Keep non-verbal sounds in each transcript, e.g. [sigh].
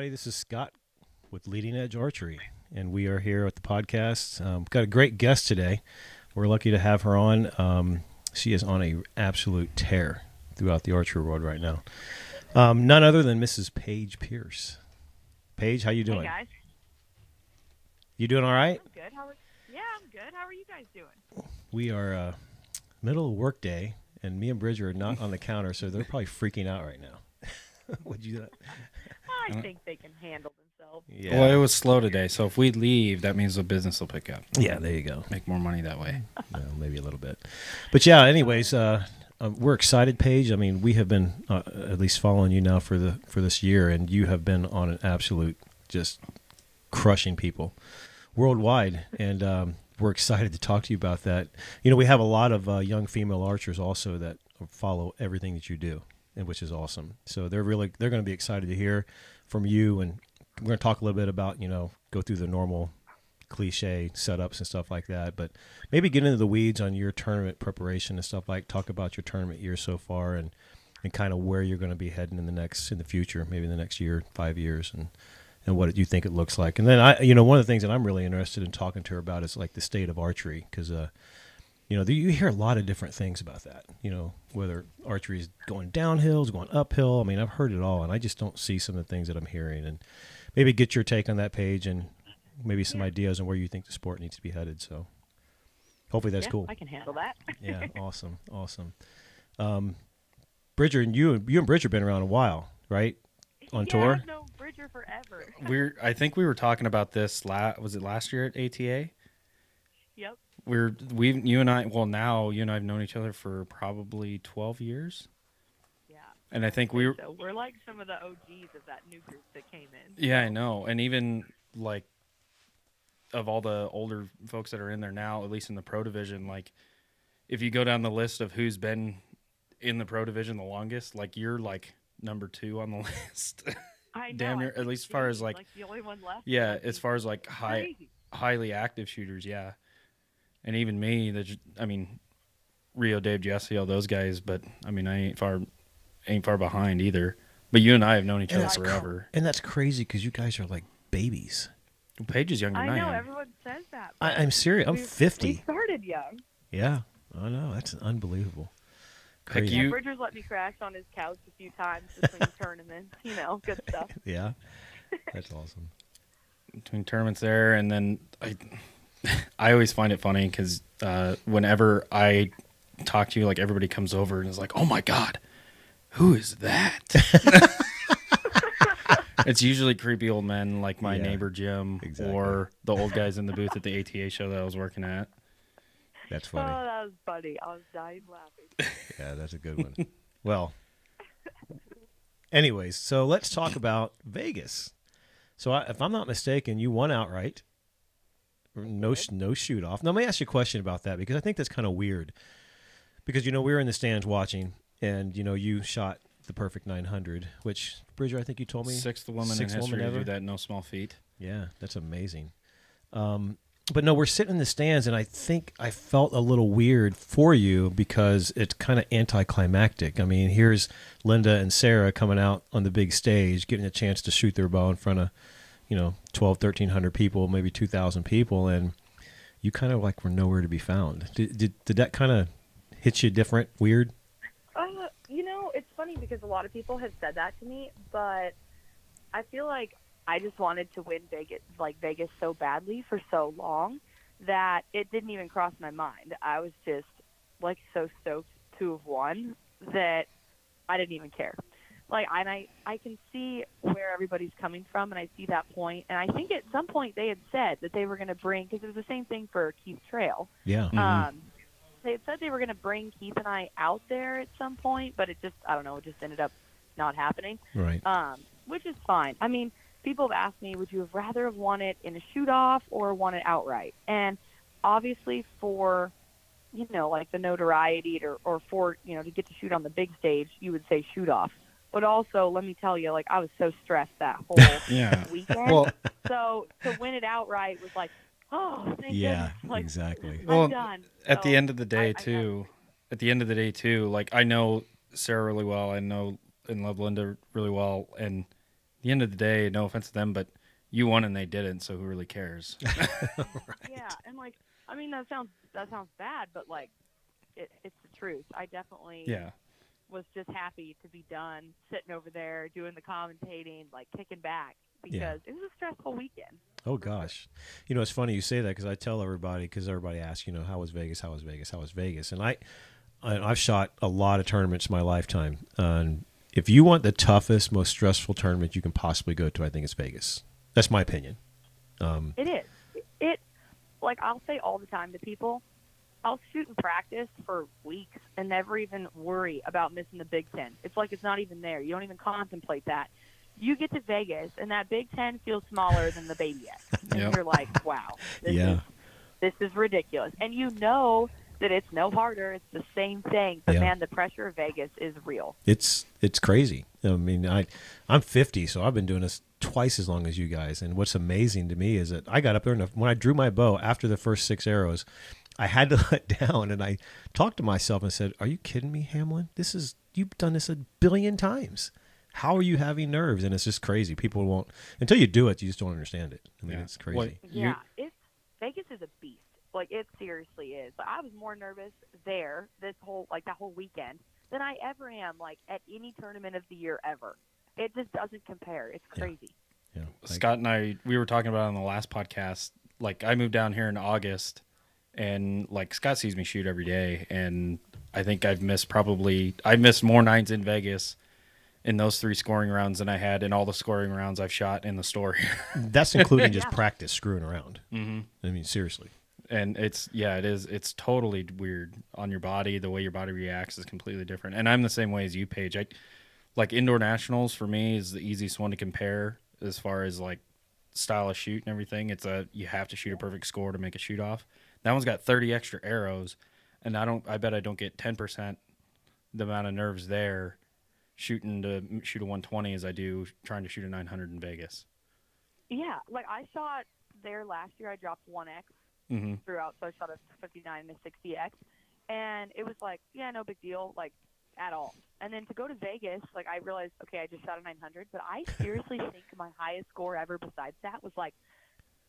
everybody, this is Scott with Leading Edge Archery, and we are here at the podcast. Um, got a great guest today. We're lucky to have her on. Um, she is on a absolute tear throughout the archery world right now. Um, none other than Mrs. Paige Pierce. Paige, how you doing? Hey guys, You doing all right? I'm good. How are? Yeah, I'm good. How are you guys doing? We are uh, middle of work day, and me and Bridger are not on the counter, so they're probably freaking out right now. [laughs] Would you? I think they can handle themselves. Yeah. Well, it was slow today, so if we leave, that means the business will pick up. yeah. There you go. Make more money that way. [laughs] Well, maybe a little bit. But yeah, anyways, uh, uh, we're excited, Paige. I mean, we have been uh, at least following you now for the for this year, and you have been on an absolute just crushing people worldwide, and um, we're excited to talk to you about that. You know, we have a lot of uh, young female archers also that follow everything that you do, and which is awesome. So they're really they're going to be excited to hear from you, and we're going to talk a little bit about you know go through the normal cliche setups and stuff like that, but maybe get into the weeds on your tournament preparation and stuff like talk about your tournament year so far and and kind of where you're going to be heading in the next in the future, maybe in the next year, five years, and and what you think it looks like. And then I, you know, one of the things that I'm really interested in talking to her about is like the state of archery because. Uh, you know, you hear a lot of different things about that. You know, whether archery is going downhill, is going uphill. I mean, I've heard it all, and I just don't see some of the things that I'm hearing. And maybe get your take on that Paige, and maybe some ideas on where you think the sport needs to be headed. So, hopefully, that's yeah, cool. I can handle that. [laughs] yeah, [laughs] awesome, awesome. Um, Bridger and you, you and Bridger have been around a while, right? On yeah, tour. I've known Bridger forever. We're. I think we were talking about this. La- was it last year at ATA? We're we you and I. Well, now you and I have known each other for probably twelve years, Yeah. and I think we. were So we're like some of the OGs of that new group that came in. Yeah, I know, and even like of all the older folks that are in there now, at least in the pro division, like if you go down the list of who's been in the pro division the longest, like you're like number two on the [laughs] list. I know. Damn near- at least as far as, like- like the only one left. yeah, as far as like high crazy. highly active shooters, yeah. And even me, that I mean, Reo, Dave, Jesse, all those guys, but I mean, I ain't far, ain't far behind either. But you and I have known each And other that's cr- forever. And that's crazy because you guys are like babies. Paige is younger I than I, know am. everyone says that. I, i'm serious. I'm we- We 50. started young. Yeah, I know. That's unbelievable. Heck, Crazy. You- Yeah, Bridger's let me crash on his couch a few times between [laughs] tournaments. You know, good stuff. [laughs] Yeah, [laughs] that's awesome. between tournaments there, and then I, [laughs] I always find it funny because uh, whenever I talk to you, like everybody comes over and is like, "Oh my god, who is that?" [laughs] it's usually creepy old men like my Yeah, neighbor Jim exactly. or the old guys in the booth at the ATA show that I was working at. That's funny. Oh, funny. that was funny. I was dying laughing. [laughs] Yeah, that's a good one. well, anyways, so let's talk about Vegas. So, I, if I'm not mistaken, you won outright. No, no shoot off. Now, let me ask you a question about that because I think that's kind of weird. Because you know we were in the stands watching, and you know you shot the perfect 900, which Bridger, I think you told me Sixth woman Sixth in history woman to do ever? that, no small feat. Yeah, that's amazing. Um, but no, we're sitting in the stands, and I think I felt a little weird for you because it's kind of anticlimactic. I mean, here's Linda and Sarah coming out on the big stage, getting a chance to shoot their bow in front of, you know, 12, 1300 people, maybe 2,000 people, and you kind of like were nowhere to be found. Did, did, did that kind of hit you different, weird? Uh, you know, it's funny because a lot of people have said that to me, but I feel like I just wanted to win Vegas, like Vegas, so badly for so long that it didn't even cross my mind. I was just like so stoked to have won that I didn't even care. Like, and I, I can see where everybody's coming from, and I see that point. And I think at some point they had said that they were going to bring, because it was the same thing for Keith Trail. Yeah. Mhm. Um, they had said they were going to bring Keith and I out there at some point, but it just I don't know, it just ended up not happening. Right. Um, which is fine. I mean, people have asked me, would you have rather have won it in a shoot off or won it outright? And obviously, for you know, like the notoriety or, or for you know to get to shoot on the big stage, you would say shoot off. But also, let me tell you, like I was so stressed that whole [laughs] Yeah. weekend. Well, so to win it outright was like, oh, thank Yeah. [laughs] Like, exactly. I'm Well, done. at the end of the day I too at the end of the day too like i know sarah really well i know and love linda really well and at the end of the day no offense to them but you won and they didn't so who really cares [laughs] Yeah, and like, I mean, that sounds that sounds bad, but like, it, it's the truth. I definitely yeah was just happy to be done sitting over there doing the commentating, like kicking back because Yeah. it was a stressful weekend. Oh gosh, you know it's funny you say that because I tell everybody because everybody asks you know how was Vegas, how was Vegas, how was Vegas, and I, I I've shot a lot of tournaments in my lifetime, and if you want the toughest, most stressful tournament you can possibly go to, I think it's Vegas. That's my opinion. Um, It is. It like I'll say all the time to people, I'll shoot and practice for weeks and never even worry about missing the Big Ten. It's like it's not even there. You don't even contemplate that. You get to Vegas and that Big Ten feels smaller than the Baby X, [laughs] and Yep. you're like, wow, this Yeah. is this is ridiculous. And you know that it's no harder. It's the same thing. But Yeah. man, the pressure of Vegas is real. it's it's crazy. I mean, I I'm 50, so I've been doing this twice as long as you guys. And what's amazing to me is that I got up there and when I drew my bow after the first six arrows, I had to [laughs] let down and I talked to myself and said, "Are you kidding me, Hamlin? This is you've done this a billion times. How are you having nerves?" And it's just crazy. People won't until you do it. You just don't understand it. I mean, Yeah. it's crazy. What- You- Yeah, it's Vegas is a beast. Like it seriously is. Like, I was more nervous there this whole like that whole weekend than I ever am like at any tournament of the year ever. It just doesn't compare. It's crazy. yeah, like- Scott and I we were talking about it on the last podcast. Like I moved down here in August and like Scott sees me shoot every day and I think I've missed probably I've missed more nines in Vegas in those three scoring rounds than I had in all the scoring rounds I've shot in the store [laughs] that's including just Yeah. practice screwing around. mm-hmm. I mean, seriously. and it's yeah it is it's totally weird on your body the way your body reacts is completely different and i'm the same way as you paige i like indoor nationals for me is the easiest one to compare as far as like style of shoot and everything it's a you have to shoot a perfect score to make a shoot off that one's got 30 extra arrows and i don't i bet i don't get 10% the amount of nerves there shooting to shoot a 120 as i do trying to shoot a 900 in vegas Yeah, like I shot there last year. I dropped one X mm-hmm. throughout, so I shot a 59 and a 60X, and it was like, yeah, no big deal, like at all. And then to go to Vegas, like I realized, okay, I just shot a 900, but I seriously [laughs] think my highest score ever besides that was like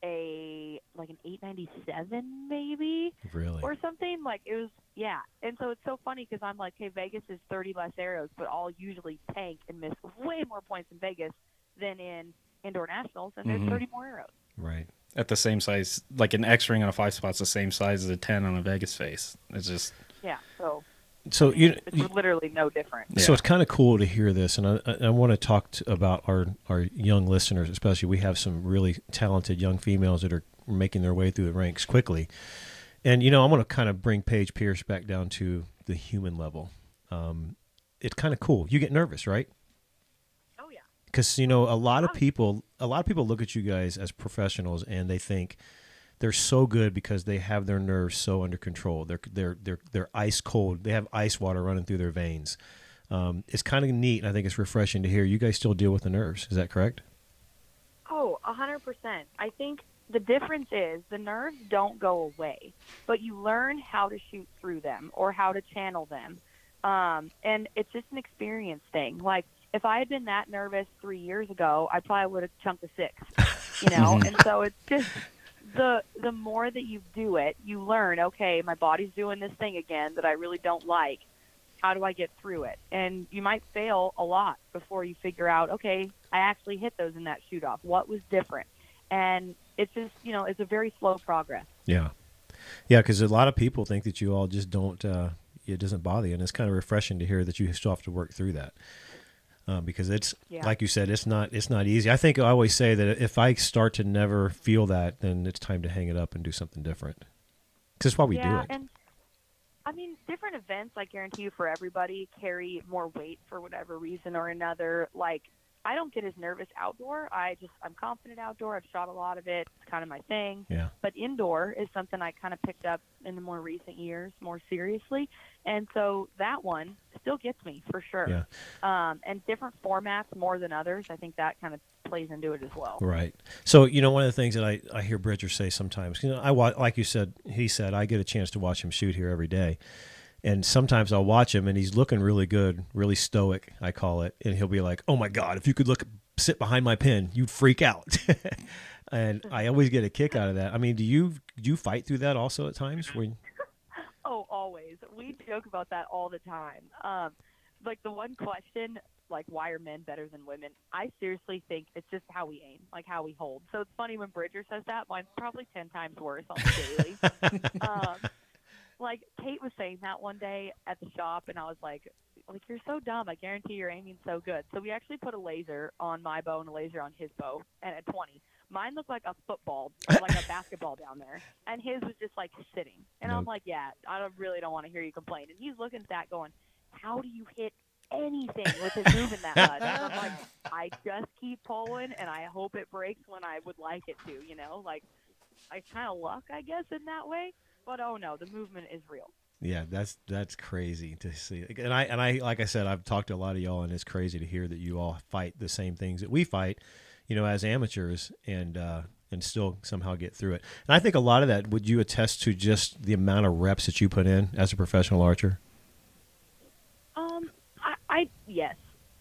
a like an 897 maybe Really. or something. Like it was, yeah. And so it's so funny because I'm like, hey, Vegas is 30 less arrows, but I'll usually tank and miss way more points in Vegas than in indoor nationals, and Mhm. there's 30 more arrows. Right. at the same size like an x ring on a five spot's the same size as a 10 on a vegas face it's just Yeah, so So you, it's literally no different. So Yeah. it's kind of cool to hear this, and I, I, I want to talk to, about our our young listeners, especially. We have some really talented young females that are making their way through the ranks quickly, and you know I want to kind of bring Paige Pierce back down to the human level. Um, it's kind of cool. You get nervous, right? Oh yeah. because you know a lot of people a lot of people look at you guys as professionals and they think they're so good because they have their nerves so under control they're they're they're they're ice cold they have ice water running through their veins um, it's kind of neat and i think it's refreshing to hear you guys still deal with the nerves is that correct Oh, a hundred percent. I think the difference is the nerves don't go away, but you learn how to shoot through them or how to channel them. Um, and it's just an experience thing. Like if I had been that nervous three years ago, I probably would have chunked a six. You know, [laughs] and so it's just the the more that you do it, you learn. Okay, my body's doing this thing again that I really don't like. How do I get through it? And you might fail a lot before you figure out. Okay, I actually hit those in that shoot off. What was different? And it's just you know it's a very slow progress. yeah yeah because a lot of people think that you all just don't uh, it doesn't bother you and it's kind of refreshing to hear that you still have to work through that uh, because it's Yeah. like you said it's not it's not easy i think i always say that if i start to never feel that then it's time to hang it up and do something different 'Cause that's why we yeah, do it and I mean, different events, I guarantee you, for everybody, carry more weight for whatever reason or another. Like I don't get as nervous outdoor. I just I'm confident outdoor. I've shot a lot of it. It's kind of my thing. Yeah. But indoor is something I kind of picked up in the more recent years more seriously, and so that one still gets me for sure. Yeah. Um, and different formats more than others. I think that kind of plays into it as well. Right. So you know, one of the things that I, I hear Bridger say sometimes, you know, I like you said, he said I get a chance to watch him shoot here every day, and sometimes I'll watch him and he's looking really good, really stoic, I call it, and he'll be like, "Oh my God, if you could look sit behind my pin, you'd freak out." [laughs] and I always get a kick out of that. I mean, do you do you fight through that also at times when? [laughs] Oh, always. We joke about that all the time. Um, like the one question, like why are men better than women? I seriously think it's just how we aim, like how we hold. So it's funny when Bridger says that. Mine's probably ten times worse on the daily. [laughs] um, like Kate was saying that one day at the shop, and I was like, like you're so dumb. I guarantee you're aiming so good. So we actually put a laser on my bow and a laser on his bow, and at 20. Mine looked like a football, like a [laughs] basketball down there, and his was just like sitting. And I'm like, yeah, I don't, really don't want to hear you complain. And he's looking at that, going, how do you hit anything with it moving that much? And I'm like, [laughs] I just keep pulling, and I hope it breaks when I would like it to. You know, like I kind of luck, I guess, in that way. But oh no, the movement is real. Yeah, that's that's crazy to see. And I and I like I said, I've talked to a lot of y'all, and it's crazy to hear that you all fight the same things that we fight, you know, as amateurs, and uh, and still somehow get through it. And I think a lot of that would you attest to just the amount of reps that you put in as a professional archer. Um, I, I yes,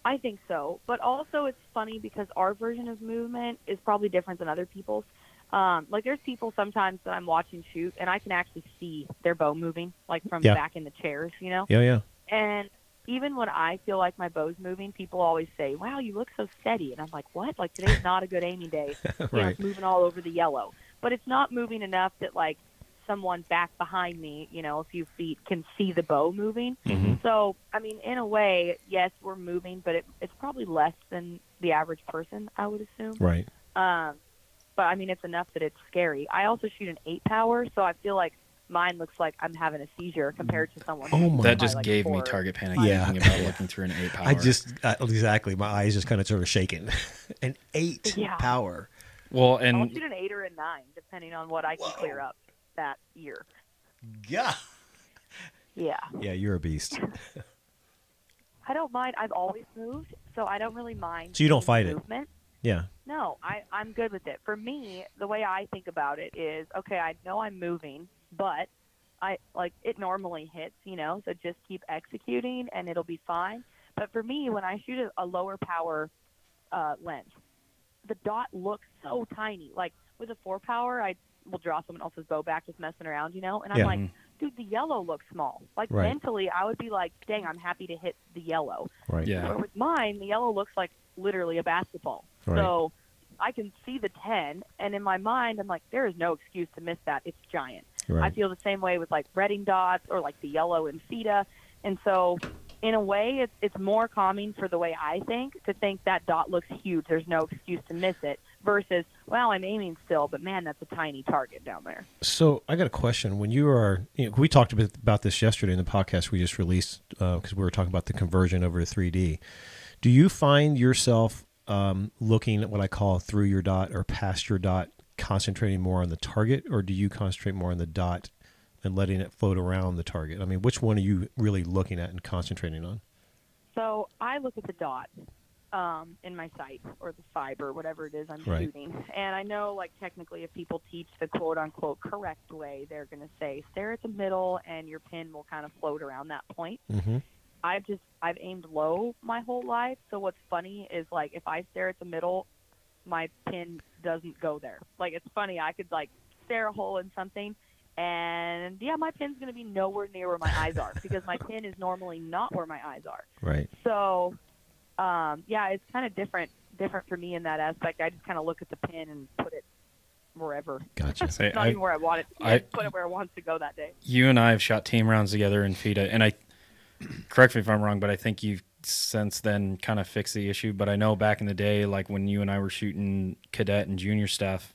I think so. But also, it's funny because our version of movement is probably different than other people's. Um, like there's people sometimes that I'm watching shoot, and I can actually see their bow moving, like from Yeah. back in the chairs, you know. Yeah, yeah, And even when I feel like my bow's moving, people always say, "Wow, you look so steady," and I'm like, "What? Like today's [laughs] not a good aiming day. [laughs] You know, it's moving all over the yellow, but it's not moving enough that like someone back behind me, you know, a few feet, can see the bow moving. Mhm. So, I mean, in a way, yes, we're moving, but it, it's probably less than the average person, I would assume. Right. Um, but I mean, it's enough that it's scary. I also shoot an eight power, so I feel like mine looks like I'm having a seizure compared to someone. Oh my- That just like gave me target panic Yeah. thinking about looking through an eight [laughs] power. I just uh, exactly my eyes just kind of sort of shaking. [laughs] An eight Yeah. power. well, and I'll and shoot an eight or a nine, depending on what I can clear up that year. Yeah. Yeah. Yeah, you're a beast. [laughs] I don't mind. I've always moved, so I don't really mind. So you don't seeing fight it? movement. Yeah. No, I, I'm good with it. For me, the way I think about it is, okay, I know I'm moving, but I like it normally hits, you know, so just keep executing and it'll be fine. But for me, when I shoot a, a lower power uh, lens, the dot looks so tiny. Like with a four power, I will draw someone else's bow back just messing around, you know, and I'm Yeah. like, dude, the yellow looks small. Like Right. mentally, I would be like, dang, I'm happy to hit the yellow. Right. Yeah. Where with mine, the yellow looks like literally a basketball. Right. So I can see the 10, and in my mind, I'm like, there is no excuse to miss that. It's giant. I feel the same way with like redding dots or like the yellow in FITA. And so, in a way, it's, it's more calming for the way I think to think that dot looks huge. There's no excuse to miss it versus, well, I'm aiming still, but man, that's a tiny target down there. So I got a question. When you are, you know, we talked a bit about this yesterday in the podcast we just released uh, because we were talking about the conversion over to 3D. Do you find yourself um, looking at what I call through your dot or past your dot, concentrating more on the target, or do you concentrate more on the dot and letting it float around the target? I mean, which one are you really looking at and concentrating on? So I look at the dot um, in my sight or the fiber, whatever it is I'm Right. shooting. And I know, like, technically, if people teach the quote unquote correct way, they're going to say stare at the middle and your pin will kind of float around that point. Mm-hmm. I've just, I've aimed low my whole life. So what's funny is, like, if I stare at the middle, my pin doesn't go there. Like, it's funny. I could, like, stare a hole in something. And yeah, my pin's going to be nowhere near where my eyes are because my pin is normally not where my eyes are. Right. So, um, yeah, it's kind of different different for me in that aspect. I just kind of look at the pin and put it wherever. Gotcha. say, [laughs] Not I, even where I want it. to. I- I just put it where it wants to go that day. you and I have shot team rounds together in FITA, and I correct me if I'm wrong, but I think you've since then kind of fixed the issue. But I know back in the day, like when you and I were shooting cadet and junior stuff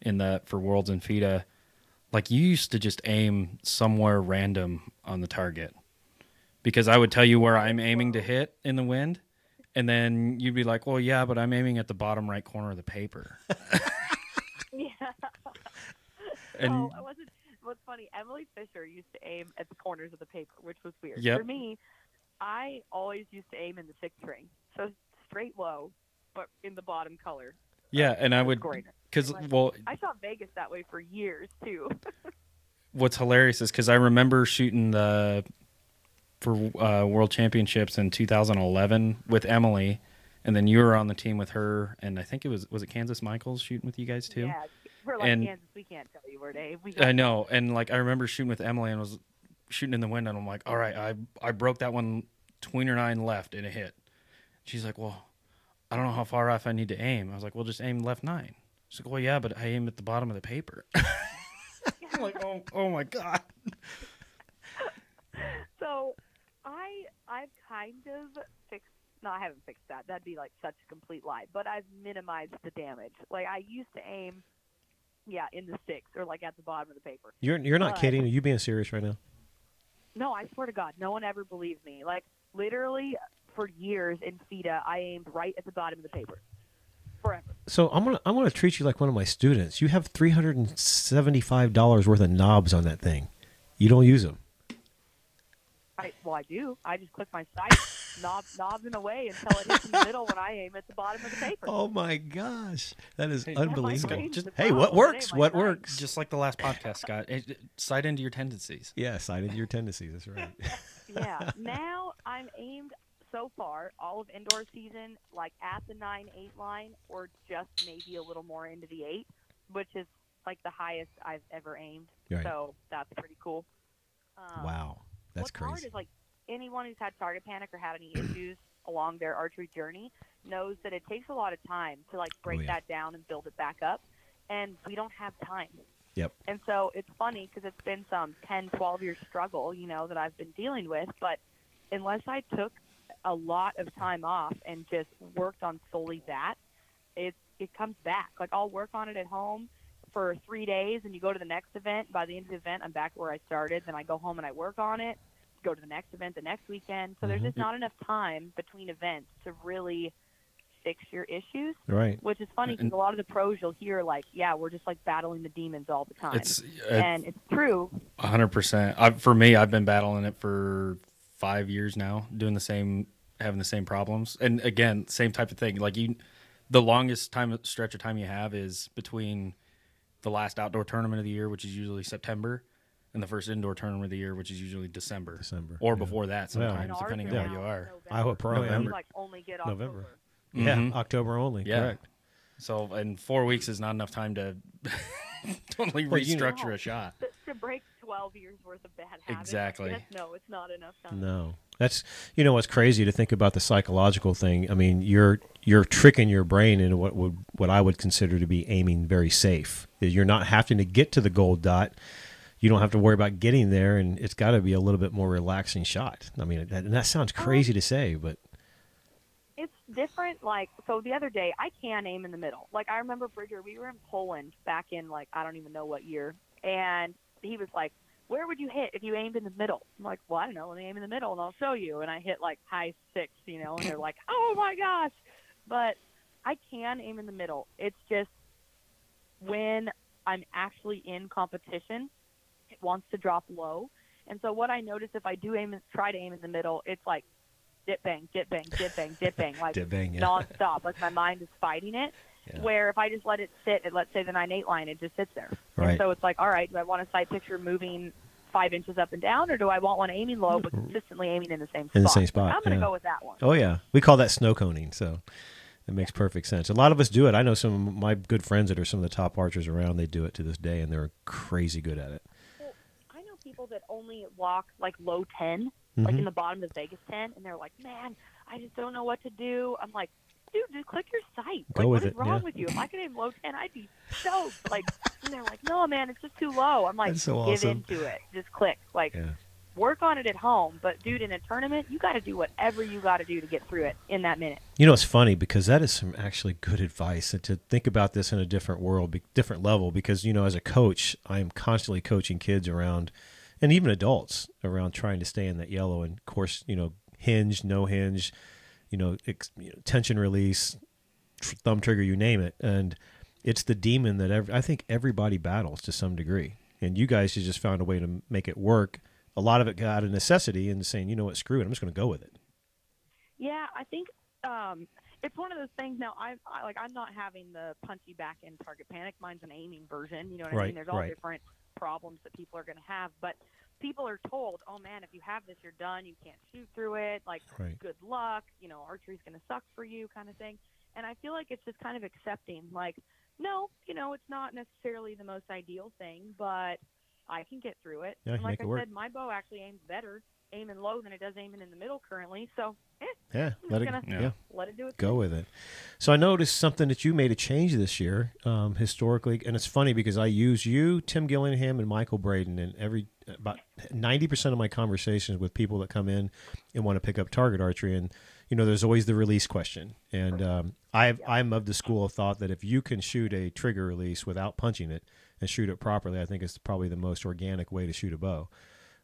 in the for Worlds and FITA, like you used to just aim somewhere random on the target because I would tell you where I'm aiming to hit in the wind, and then you'd be like, "Well, yeah, but I'm aiming at the bottom right corner of the paper." [laughs] Yeah. And well, I wasn't. What's funny, Emily Fisher used to aim at the corners of the paper, which was weird. Yep. For me, I always used to aim in the sixth ring, so straight low, but in the bottom color. yeah, and I would because well, I shot Vegas that way for years too. [laughs] what's hilarious is because I remember shooting the for uh, World Championships in 2011 with Emily, and then you were on the team with her, and I think it was was it Kansas Michaels shooting with you guys too. yeah, we're like And- Kansas. We can't tell you where to aim. We I know, and like I remember shooting with Emily and was shooting in the wind, and I'm like, all right, I I broke that one tweener nine left and it hit. She's like, well, I don't know how far off I need to aim. I was like, well, just aim left nine. She's like, well, yeah, but I aim at the bottom of the paper. [laughs] I'm like, oh, oh my god. [laughs] So I I've kind of fixed no, I haven't fixed that. That'd be like such a complete lie. But I've minimized the damage. Like I used to aim yeah, in the six or like at the bottom of the paper. You're you're not But- kidding. Are you being serious right now? No, I swear to God, no one ever believed me. Like literally for years in FITA I aimed right at the bottom of the paper. Forever. So I'm gonna I'm gonna treat you like one of my students. You have three hundred and seventy five dollars worth of knobs on that thing. You don't use them. I well I do. I just click my sight, knob [laughs] knobbing away until it hits in the middle when I aim at the bottom of the paper. Oh my gosh, that is Hey, unbelievable. range Just, hey, what works? What sight. works? Just like the last podcast, Scott. It, it- sight into your tendencies. Yeah, sight into your tendencies. That's right. [laughs] yeah. Now I'm aimed so far all of indoor season like at the nine eight line or just maybe a little more into the eight, which is like the highest I've ever aimed. Right. So that's pretty cool. Um, wow, that's what's hard crazy. is like anyone who's had target panic or had any issues along their archery journey knows that it takes a lot of time to like break Oh, yeah. that down and build it back up, and we don't have time. Yep. And so it's funny because it's been some 10, 12 year struggle, you know, that I've been dealing with. But unless I took a lot of time off and just worked on solely that, it it comes back. Like I'll work on it at home for three days, and you go to the next event. By the end of the event, I'm back where I started. Then I go home and I work on it. Go to the next event the next weekend. So there's Mhm. just not enough time between events to really fix your issues. Right. Which is funny because a lot of the pros you'll hear like, yeah, we're just like battling the demons all the time. It's uh, and it's true. hundred percent. I For me, I've been battling it for five years now, doing the same, having the same problems, and again, same type of thing. Like you, the longest time stretch of time you have is between the last outdoor tournament of the year, which is usually September, and the first indoor tournament of the year, which is usually December, December, or yeah. before that. Sometimes, And depending ours on where you are. November. Iowa Pro, November. like only get November. October. Yeah, Mhm. October only. Yeah. Correct. So, and four weeks is not enough time to [laughs] totally Well, you know- restructure a shot. To, to break 12 years worth of bad habits. Exactly. No, it's not enough time. No, that's you know what's crazy to think about the psychological thing. I mean, you're you're tricking your brain into what would what I would consider to be aiming very safe. You're not having to get to the gold dot. You don't have to worry about getting there, and it's got to be a little bit more relaxing shot. I mean, that, and that sounds um, crazy to say, but It's different. Like, so the other day, I can aim in the middle. Like, I remember Bridger, we were in Poland back in, like, I don't even know what year. And he was like, where would you hit if you aimed in the middle? I'm like, well, I don't know. Let me aim in the middle and I'll show you. And I hit, like, high six, you know, and they're like, [laughs] oh my gosh. But I can aim in the middle. It's just when I'm actually in competition, it wants to drop low. And so what I notice if I do aim, try to aim in the middle, it's like dip bang, dip bang, dip bang, dip bang, like [laughs] Dip bang, yeah. nonstop. Like my mind is fighting it. Yeah. Where if I just let it sit at let's say the nine eight line, it just sits there. Right. And so it's like, all right, do I want a side picture moving five inches up and down, or do I want one aiming low but consistently aiming in the same spot? In the same spot, I'm gonna yeah. go with that one. oh yeah, we call that snow coning. So it makes perfect sense. A lot of us do it. I know some of my good friends that are some of the top archers around. They do it to this day, and they're crazy good at it. Well, I know people that only walk like low 10, like Mhm. in the bottom of the Vegas 10, and they're like, man, I just don't know what to do. I'm like, dude, just click your site. Go like, with what is it, wrong yeah. with you? If I could aim low 10, I'd be stoked. Like, and they're like, no, man, it's just too low. I'm like, so give awesome. into it. Just click. Like, Yeah. work on it at home. But, dude, in a tournament, you got to do whatever you got to do to get through it in that minute. You know, it's funny because that is some actually good advice and to think about this in a different world, different level. Because you know, as a coach, I am constantly coaching kids around, and even adults around trying to stay in that yellow. And of course, you know, hinge, no hinge, you know, ex, you know tension release, tr- thumb trigger, you name it, and it's the demon that every, I think everybody battles to some degree. And you guys have just found a way to make it work. A lot of it got out of necessity and saying, you know what, screw it, I'm just going to go with it. Yeah, I think um, it's one of those things. Now, I, I like I'm not having the punchy back end target panic. Mine's an aiming version. You know what I mean? There's all right. different problems that people are going to have, but people are told, "Oh man, if you have this, you're done. You can't shoot through it. Like, Right. good luck. You know, archery's going to suck for you, kind of thing." And I feel like it's just kind of accepting, like, no, you know, it's not necessarily the most ideal thing, but I can get through it. Yeah, and like I work. said, my bow actually aims better aiming low than it does aiming in the middle currently. So, eh, Yeah, let it, yeah. let it do its go with it. So I noticed something that you made a change this year um, historically, and it's funny because I use you, Tim Gillingham, and Michael Braden in every about ninety percent of my conversations with people that come in and want to pick up target archery. And you know, there's always the release question, and um, I I'm of the school of thought that if you can shoot a trigger release without punching it and shoot it properly, I think it's probably the most organic way to shoot a bow.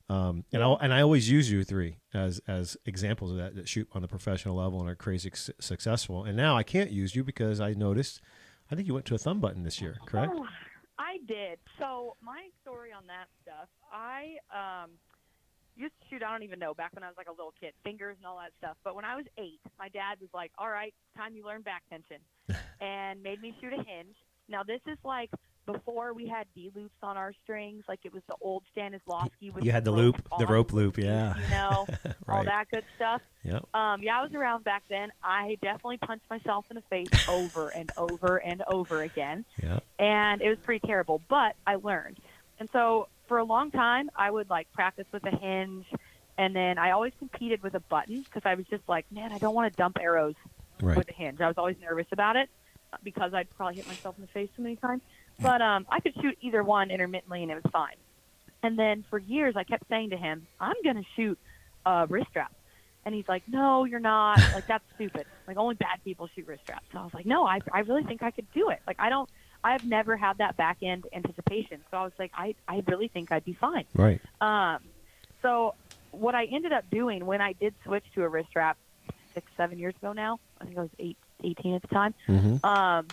Um, and I and I always use you three as as examples of that that shoot on the professional level and are crazy su- successful. And now I can't use you because I noticed. I think you went to a thumb button this year, correct? Oh, I did. So my story on that stuff, I um, used to shoot. I don't even know back when I was like a little kid, fingers and all that stuff. But when I was eight, my dad was like, "All right, time you learn back tension," [laughs] and made me shoot a hinge. Now this is like before we had D loops on our strings. Like it was the old Stanislawski with You had the loop, the rope loop, yeah. You know, [laughs] all Right. that good stuff. Yep. Um, yeah, I was around back then. I definitely punched myself in the face over and over and over again, Yeah. and it was pretty terrible. But I learned, and so for a long time, I would like practice with a hinge, and then I always competed with a button because I was just like, man, I don't want to dump arrows Right. with a hinge. I was always nervous about it because I'd probably hit myself in the face so many times. But um, I could shoot either one intermittently, and it was fine. And then for years, I kept saying to him, "I'm going to shoot a wrist strap," and he's like, "No, you're not. [laughs] Like that's stupid. Like only bad people shoot wrist straps." So I was like, "No, I I really think I could do it. Like I don't." I've never had that back end anticipation, so I was like, I I really think I'd be fine. Right. Um, so what I ended up doing when I did switch to a wrist strap six, seven years ago now, I think I was eight, 18 at the time, Mm-hmm. um,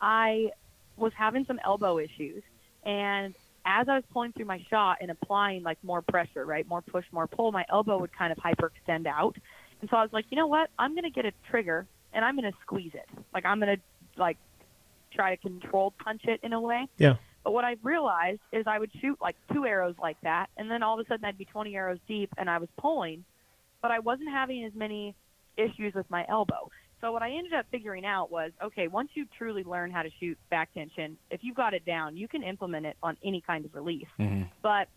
I was having some elbow issues. And as I was pulling through my shot and applying like more pressure, right, more push, more pull, my elbow would kind of hyperextend out. And so I was like, you know what? I'm going to get a trigger and I'm going to squeeze it. Like I'm going to like try to control punch it in a way. Yeah. But what I realized is I would shoot like two arrows like that, and then all of a sudden I'd be 20 arrows deep, and I was pulling, but I wasn't having as many issues with my elbow. So what I ended up figuring out was, okay, once you truly learn how to shoot back tension, if you've got it down, you can implement it on any kind of release. Mhm. But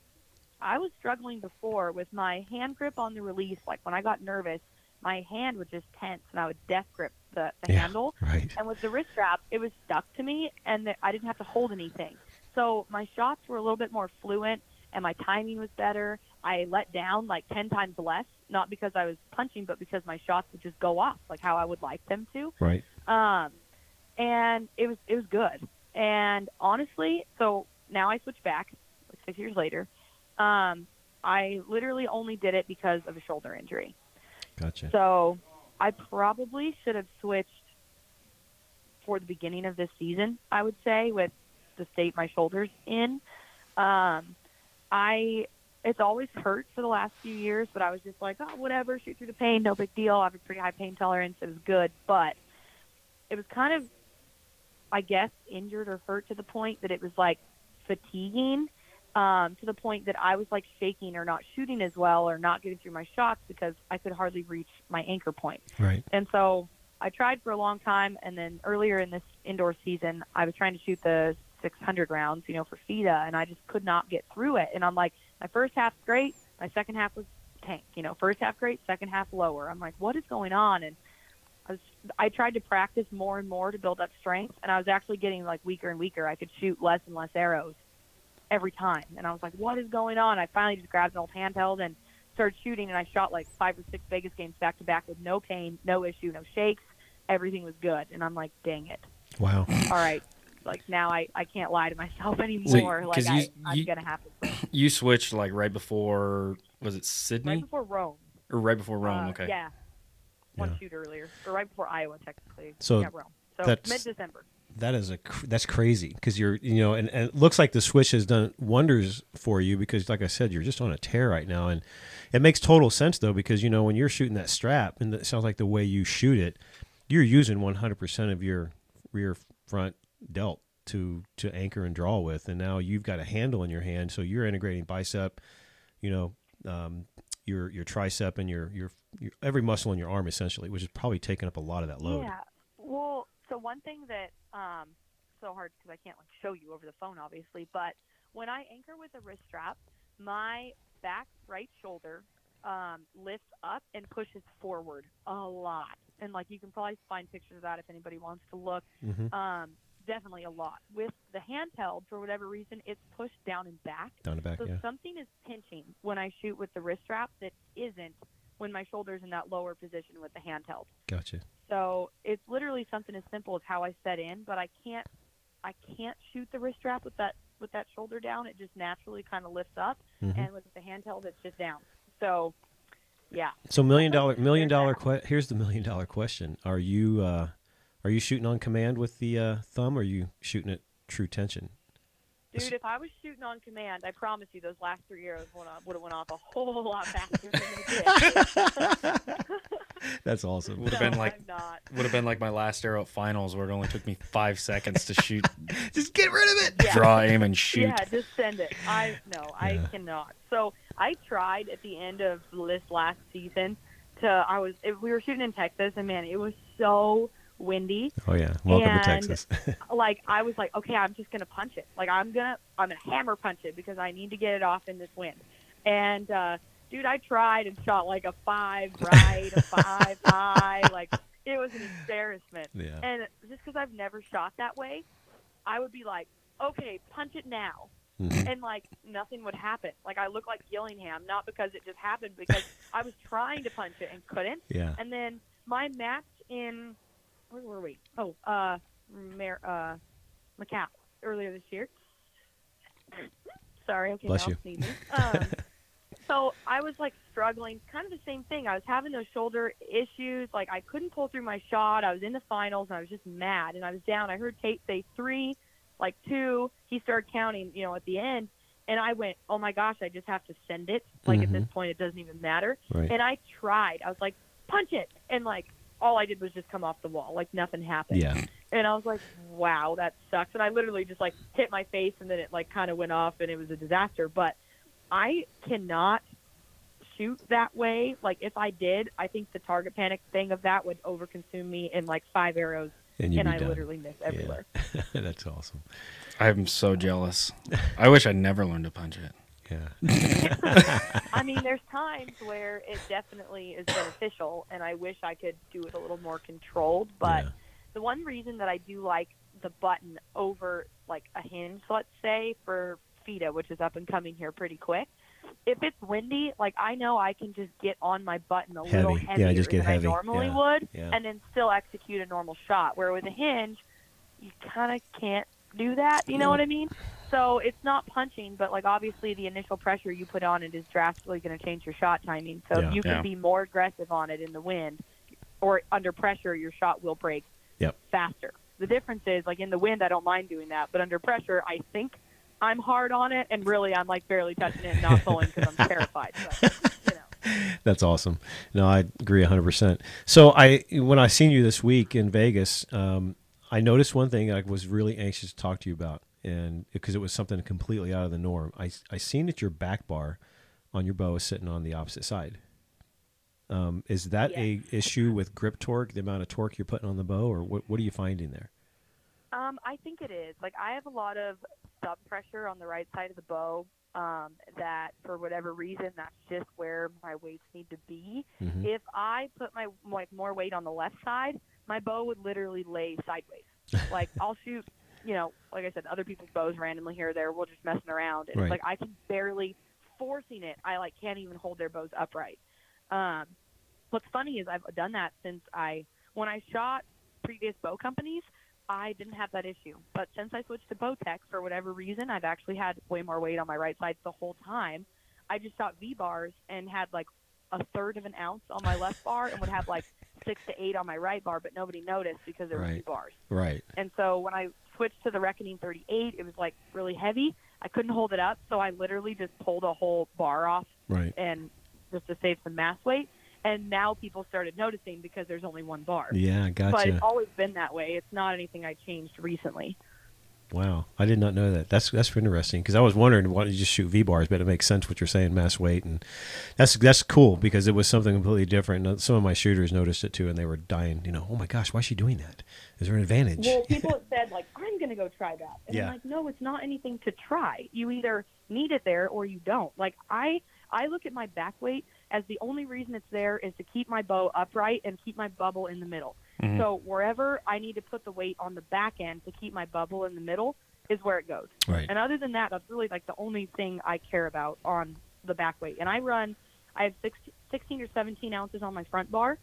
I was struggling before with my hand grip on the release. Like when I got nervous, my hand would just tense, and I would death grip the, the Yeah. handle. Right. And with the wrist strap, it was stuck to me, and the, I didn't have to hold anything. So my shots were a little bit more fluent, and my timing was better. I let down like ten times less, not because I was punching, but because my shots would just go off like how I would like them to. Right. Um, and it was it was good. And honestly, so now I switched back like six years later. Um, I literally only did it because of a shoulder injury. Gotcha. So I probably should have switched for the beginning of this season, I would say, with the state my shoulders in. Um, I it's always hurt for the last few years, but I was just like, oh, whatever, shoot through the pain, no big deal. I have a pretty high pain tolerance. It was good, but it was kind of, I guess, injured or hurt to the point that it was like fatiguing um, to the point that I was like shaking or not shooting as well or not getting through my shots because I could hardly reach my anchor point. Right. And so I tried for a long time, and then earlier in this indoor season, I was trying to shoot the 600 rounds, you know, for FITA, and I just could not get through it. And I'm like, my first half's great, my second half was tank. You know, first half great, second half lower. I'm like, what is going on? And I was, I tried to practice more and more to build up strength, and I was actually getting like weaker and weaker. I could shoot less and less arrows every time, and I was like, what is going on? I finally just grabbed an old handheld and started shooting, and I shot like five or six Vegas games back to back with no pain, no issue, no shakes. Everything was good, and I'm like, dang it. Wow. All right, like now I I can't lie to myself [laughs] anymore. like 'cause I, you- I'm you- gonna have to quit. [clears throat] You switched like right before was it Sydney right before Rome. or right before Rome? Uh, okay. Yeah. one Yeah. shoot earlier, or right before Iowa, technically. So yeah, Rome. So that's- mid-December. That is a that's crazy because you're you know and, and it looks like the switch has done wonders for you because like I said you're just on a tear right now and it makes total sense though because you know when you're shooting that strap and it sounds like the way you shoot it you're using 100% of your rear front delt to to anchor and draw with and now you've got a handle in your hand so you're integrating bicep you know um, your your tricep and your, your your every muscle in your arm essentially which is probably taking up a lot of that load Yeah. Well, so one thing that um so hard because I can't like show you over the phone, obviously, but when I anchor with a wrist strap, my back right shoulder um, lifts up and pushes forward a lot, and like you can probably find pictures of that if anybody wants to look. Mhm. Um, definitely a lot. With the handheld, for whatever reason, it's pushed down and back. down the back So yeah something is pinching when I shoot with the wrist strap that isn't when my shoulder's in that lower position with the handheld. gotcha So it's literally something as simple as how I set in, but I can't I can't shoot the wrist strap with that with that shoulder down. It just naturally kind of lifts up, Mhm. and with the handheld, it's just down. So, yeah, So million dollar million dollar dollar que- here's the million dollar question. Are you uh are you shooting on command with the uh, thumb or are you shooting at true tension? dude, if I was shooting on command, I promise you, those last three arrows would have went off a whole lot faster than they did. [laughs] [laughs] That's awesome. Would have No, been like would have been like my last arrow at finals where it only took me five seconds to shoot, [laughs] Just get rid of it. Yeah. draw, aim, and shoot. Yeah, just send it. I no, I Yeah. cannot. So I tried at the end of this last season to. I was if we were shooting in Texas, and man, it was so windy. Oh yeah. Welcome to Texas. [laughs] Like I was like, okay, I'm just gonna punch it. Like I'm gonna I'm gonna hammer punch it because I need to get it off in this wind. And uh, dude, I tried and shot like a five [laughs] right, a five high. Like it was an embarrassment. yeah. And just because I've never shot that way, I would be like, okay, punch it now. Mhm. And like nothing would happen. Like I look like Gillingham, not because it just happened, because [laughs] I was trying to punch it and couldn't. Yeah. And then my match in where were we? Oh, uh, Mar- uh, Macau earlier this year. Sorry, okay, Bless now you. Um, [laughs] so I was like struggling, kind of the same thing. I was having those shoulder issues. Like I couldn't pull through my shot. I was in the finals and I was just mad. And I was down. I heard Tate say three, like two. He started counting, you know, at the end. And I went, oh my gosh, I just have to send it. Like at this point, it doesn't even matter. Right. And I tried. I was like, punch it. And like all I did was just come off the wall. Like nothing happened. Yeah. And I was like, wow, that sucks. And I literally just like hit my face and then it like kind of went off and it was a disaster. But I cannot shoot that way. Like if I did, I think the target panic thing of that would overconsume me in like five arrows And and I done. literally miss everywhere. [laughs] That's awesome. I'm so jealous. I wish I'd never learned to punch it. Yeah. [laughs] I mean, there's times where it definitely is beneficial, and I wish I could do it a little more controlled. But Yeah. the one reason that I do like the button over like a hinge, let's say for FITA, which is up and coming here pretty quick. If it's windy, like I know I can just get on my button a little Heavy. Yeah, heavier just get than heavy. I normally Yeah. would, Yeah. and then still execute a normal shot. Where with a hinge, you kind of can't do that. You know what I mean? So it's not punching, but like obviously the initial pressure you put on it is drastically going to change your shot timing. So Yeah. if you can Yeah. be more aggressive on it in the wind or under pressure, your shot will break Yep. faster. The difference is like in the wind, I don't mind doing that, but under pressure, I think I'm hard on it, and really I'm like barely touching it and not pulling because I'm terrified. But, you know. [laughs] That's awesome. No, I agree 100%. So I when I seen you this week in Vegas, um, I noticed one thing I was really anxious to talk to you about and because it was something completely out of the norm. I I seen that your back bar on your bow is sitting on the opposite side. Um, is that a issue with grip torque, the amount of torque you're putting on the bow, or what? What are you finding there? Um, I think it is. Like I have a lot of sub pressure on the right side of the bow. Um, that for whatever reason, that's just where my weights need to be. Mhm. If I put my like more weight on the left side, my bow would literally lay sideways. [laughs] like I'll shoot, you know, like I said, other people's bows randomly here or there. We're just messing around, and Right. it's like I can barely forcing it. I like can't even hold their bows upright. Um, what's funny is I've done that since I when I shot previous bow companies. I didn't have that issue. But since I switched to Bowtech, for whatever reason, I've actually had way more weight on my right side the whole time. I just shot V bars and had like a third of an ounce on my left bar and would have like six to eight on my right bar, but nobody noticed because there were Right. two bars. Right. And so when I switched to the Reckoning 38, it was like really heavy. I couldn't hold it up, so I literally just pulled a whole bar off Right. and just to save some mass weight. And now people started noticing because there's only one bar. Yeah, gotcha. But it's always been that way. It's not anything I changed recently. Wow, I did not know that. That's that's interesting because I was wondering why don't you just shoot V bars, but it makes sense what you're saying, mass weight, and that's that's cool because it was something completely different. Some of my shooters noticed it too, and they were dying. You know, oh my gosh, why is she doing that? Is there an advantage? Well, [laughs] people said like, going to go try that, and Yeah. I'm like, no, it's not anything to try. You either need it there or you don't. Like I, I look at my back weight as the only reason it's there is to keep my bow upright and keep my bubble in the middle. Mhm. So wherever I need to put the weight on the back end to keep my bubble in the middle is where it goes. right. And other than that, that's really like the only thing I care about on the back weight. And I run, I have 16, 16 or 17 ounces on my front bar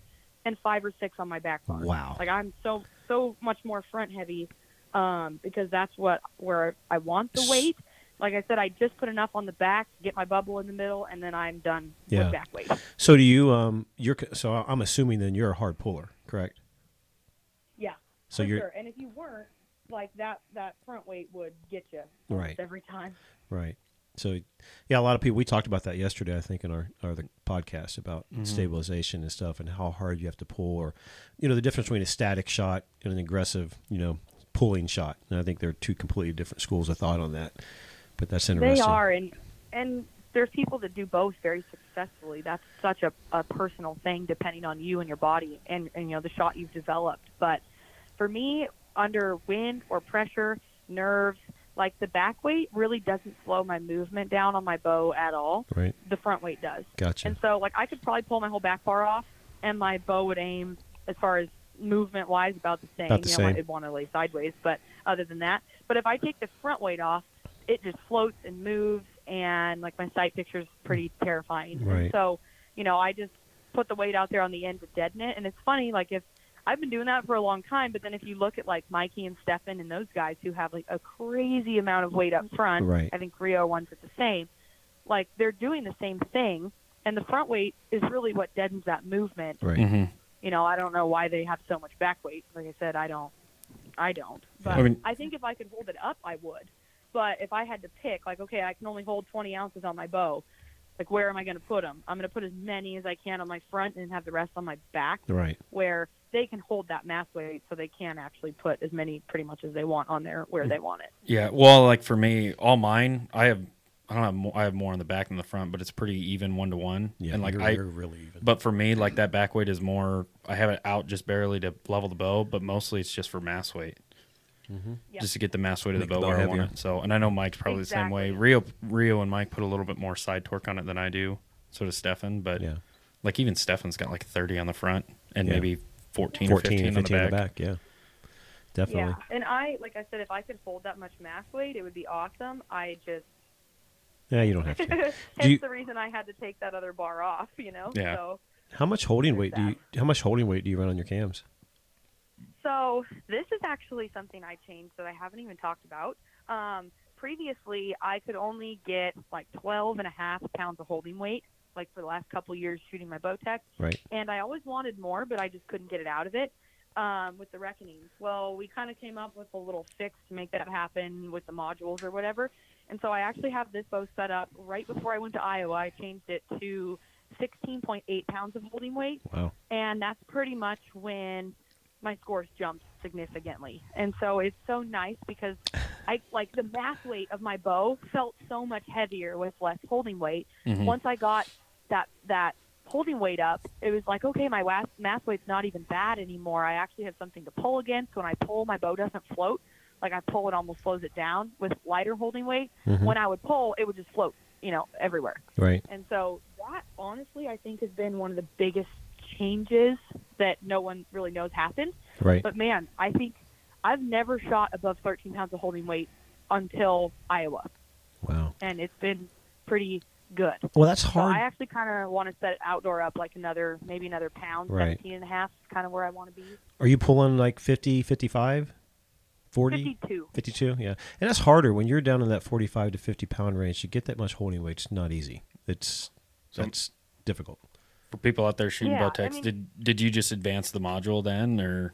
and five or six on my back bar. Wow. Like I'm so, so much more front heavy um, because that's what, where I want the weight. Like I said, I just put enough on the back to get my bubble in the middle and then I'm done Yeah. with back weight. So do you? Um, you're so I'm assuming then you're a hard puller, correct? Yeah. So for you're sure. And if you weren't, like that, that front weight would get you Right. every time. Right. So, yeah, a lot of people. We talked about that yesterday. I think in our our the podcast about stabilization and stuff, and how hard you have to pull, or you know, the difference between a static shot and an aggressive, you know, pulling shot. And I think there are two completely different schools of thought on that. But that's interesting. They are, and and there's people that do both very successfully. That's such a, a personal thing, depending on you and your body, and, and you know the shot you've developed. But for me, under wind or pressure, nerves, like the back weight really doesn't slow my movement down on my bow at all. Right. The front weight does. Gotcha. And so, like, I could probably pull my whole back bar off, and my bow would aim as far as movement wise about the same. About the you know, same. I'd want to lay sideways, but other than that, but if I take the front weight off, it just floats and moves, and like my sight picture is pretty terrifying. Right. And so, you know, I just put the weight out there on the end to deaden it, and it's funny, like if I've been doing that for a long time, but then if you look at like Mikey and Stephan and those guys who have like a crazy amount of weight up front, Right. I think Reo wants it the same. Like they're doing the same thing, and the front weight is really what deadens that movement. Right. hmm You know, I don't know why they have so much back weight. Like I said, I don't, I don't. But I mean- I think if I could hold it up, I would. But if I had to pick, like, okay, I can only hold 20 ounces on my bow. Like, where am I going to put them? I'm going to put as many as I can on my front and have the rest on my back, Right. where they can hold that mass weight, so they can actually put as many, pretty much, as they want on there where mm. they want it. Yeah. Well, like for me, all mine, I have, I don't have more, I have more on the back than the front, but it's pretty even one to one. Yeah. And like you're, I, you're really even. but for me, like that back weight is more. I have it out just barely to level the bow, but mostly it's just for mass weight, mm-hmm. Yeah. just to get the mass weight of the Make the bow bow where I want it. So, and I know Mike's probably the same way. Reo, Reo, and Mike put a little bit more side torque on it than I do. So does Stephan, but yeah. like even Stephan's got like 30 on the front and Yeah. maybe 14, 14 or 15, 15 on in the the back. back. Yeah. Definitely. Yeah, and I, like I said, if I could hold that much mass weight, it would be awesome. I just, Yeah. you don't have to. [laughs] hence Do you- the reason I had to take that other bar off, you know? Yeah. So, How much holding weight do you? How much holding weight do you run on your cams? so this is actually something I changed that I haven't even talked about. Um, previously, I could only get like 12 and a half pounds of holding weight, like for the last couple years shooting my Bowtech. Right. and I always wanted more, but I just couldn't get it out of it um, with the reckonings. Well, we kind of came up with a little fix to make that happen with the modules or whatever, and so I actually have this bow set up right before I went to Iowa. I changed it to 16.8 pounds of holding weight, Wow. and that's pretty much when my scores jumped significantly. And so it's so nice because I like the mass weight of my bow felt so much heavier with less holding weight. Mhm. Once I got that that holding weight up, it was like okay, my mass weight's not even bad anymore. I actually have something to pull against. When I pull, my bow doesn't float. Like I pull, it almost slows it down. With lighter holding weight, Mhm. when I would pull, it would just float, you know, everywhere. Right. And so that honestly, I think has been one of the biggest changes that no one really knows happened. Right. But man, I think I've never shot above 13 pounds of holding weight until Iowa, Wow. and it's been pretty good. Well, that's So hard. I actually kind of want to set it outdoor up like another, maybe another pound, Right. 17 and a half, kind of where I want to be. Are you pulling like 50, 55, 40? 52. 52 yeah and that's harder when you're down in that 45 to 50 pound range to get that much holding weight it's not easy it's So- that's difficult For people out there shooting Yeah, I mean- did did you just advance the module then, or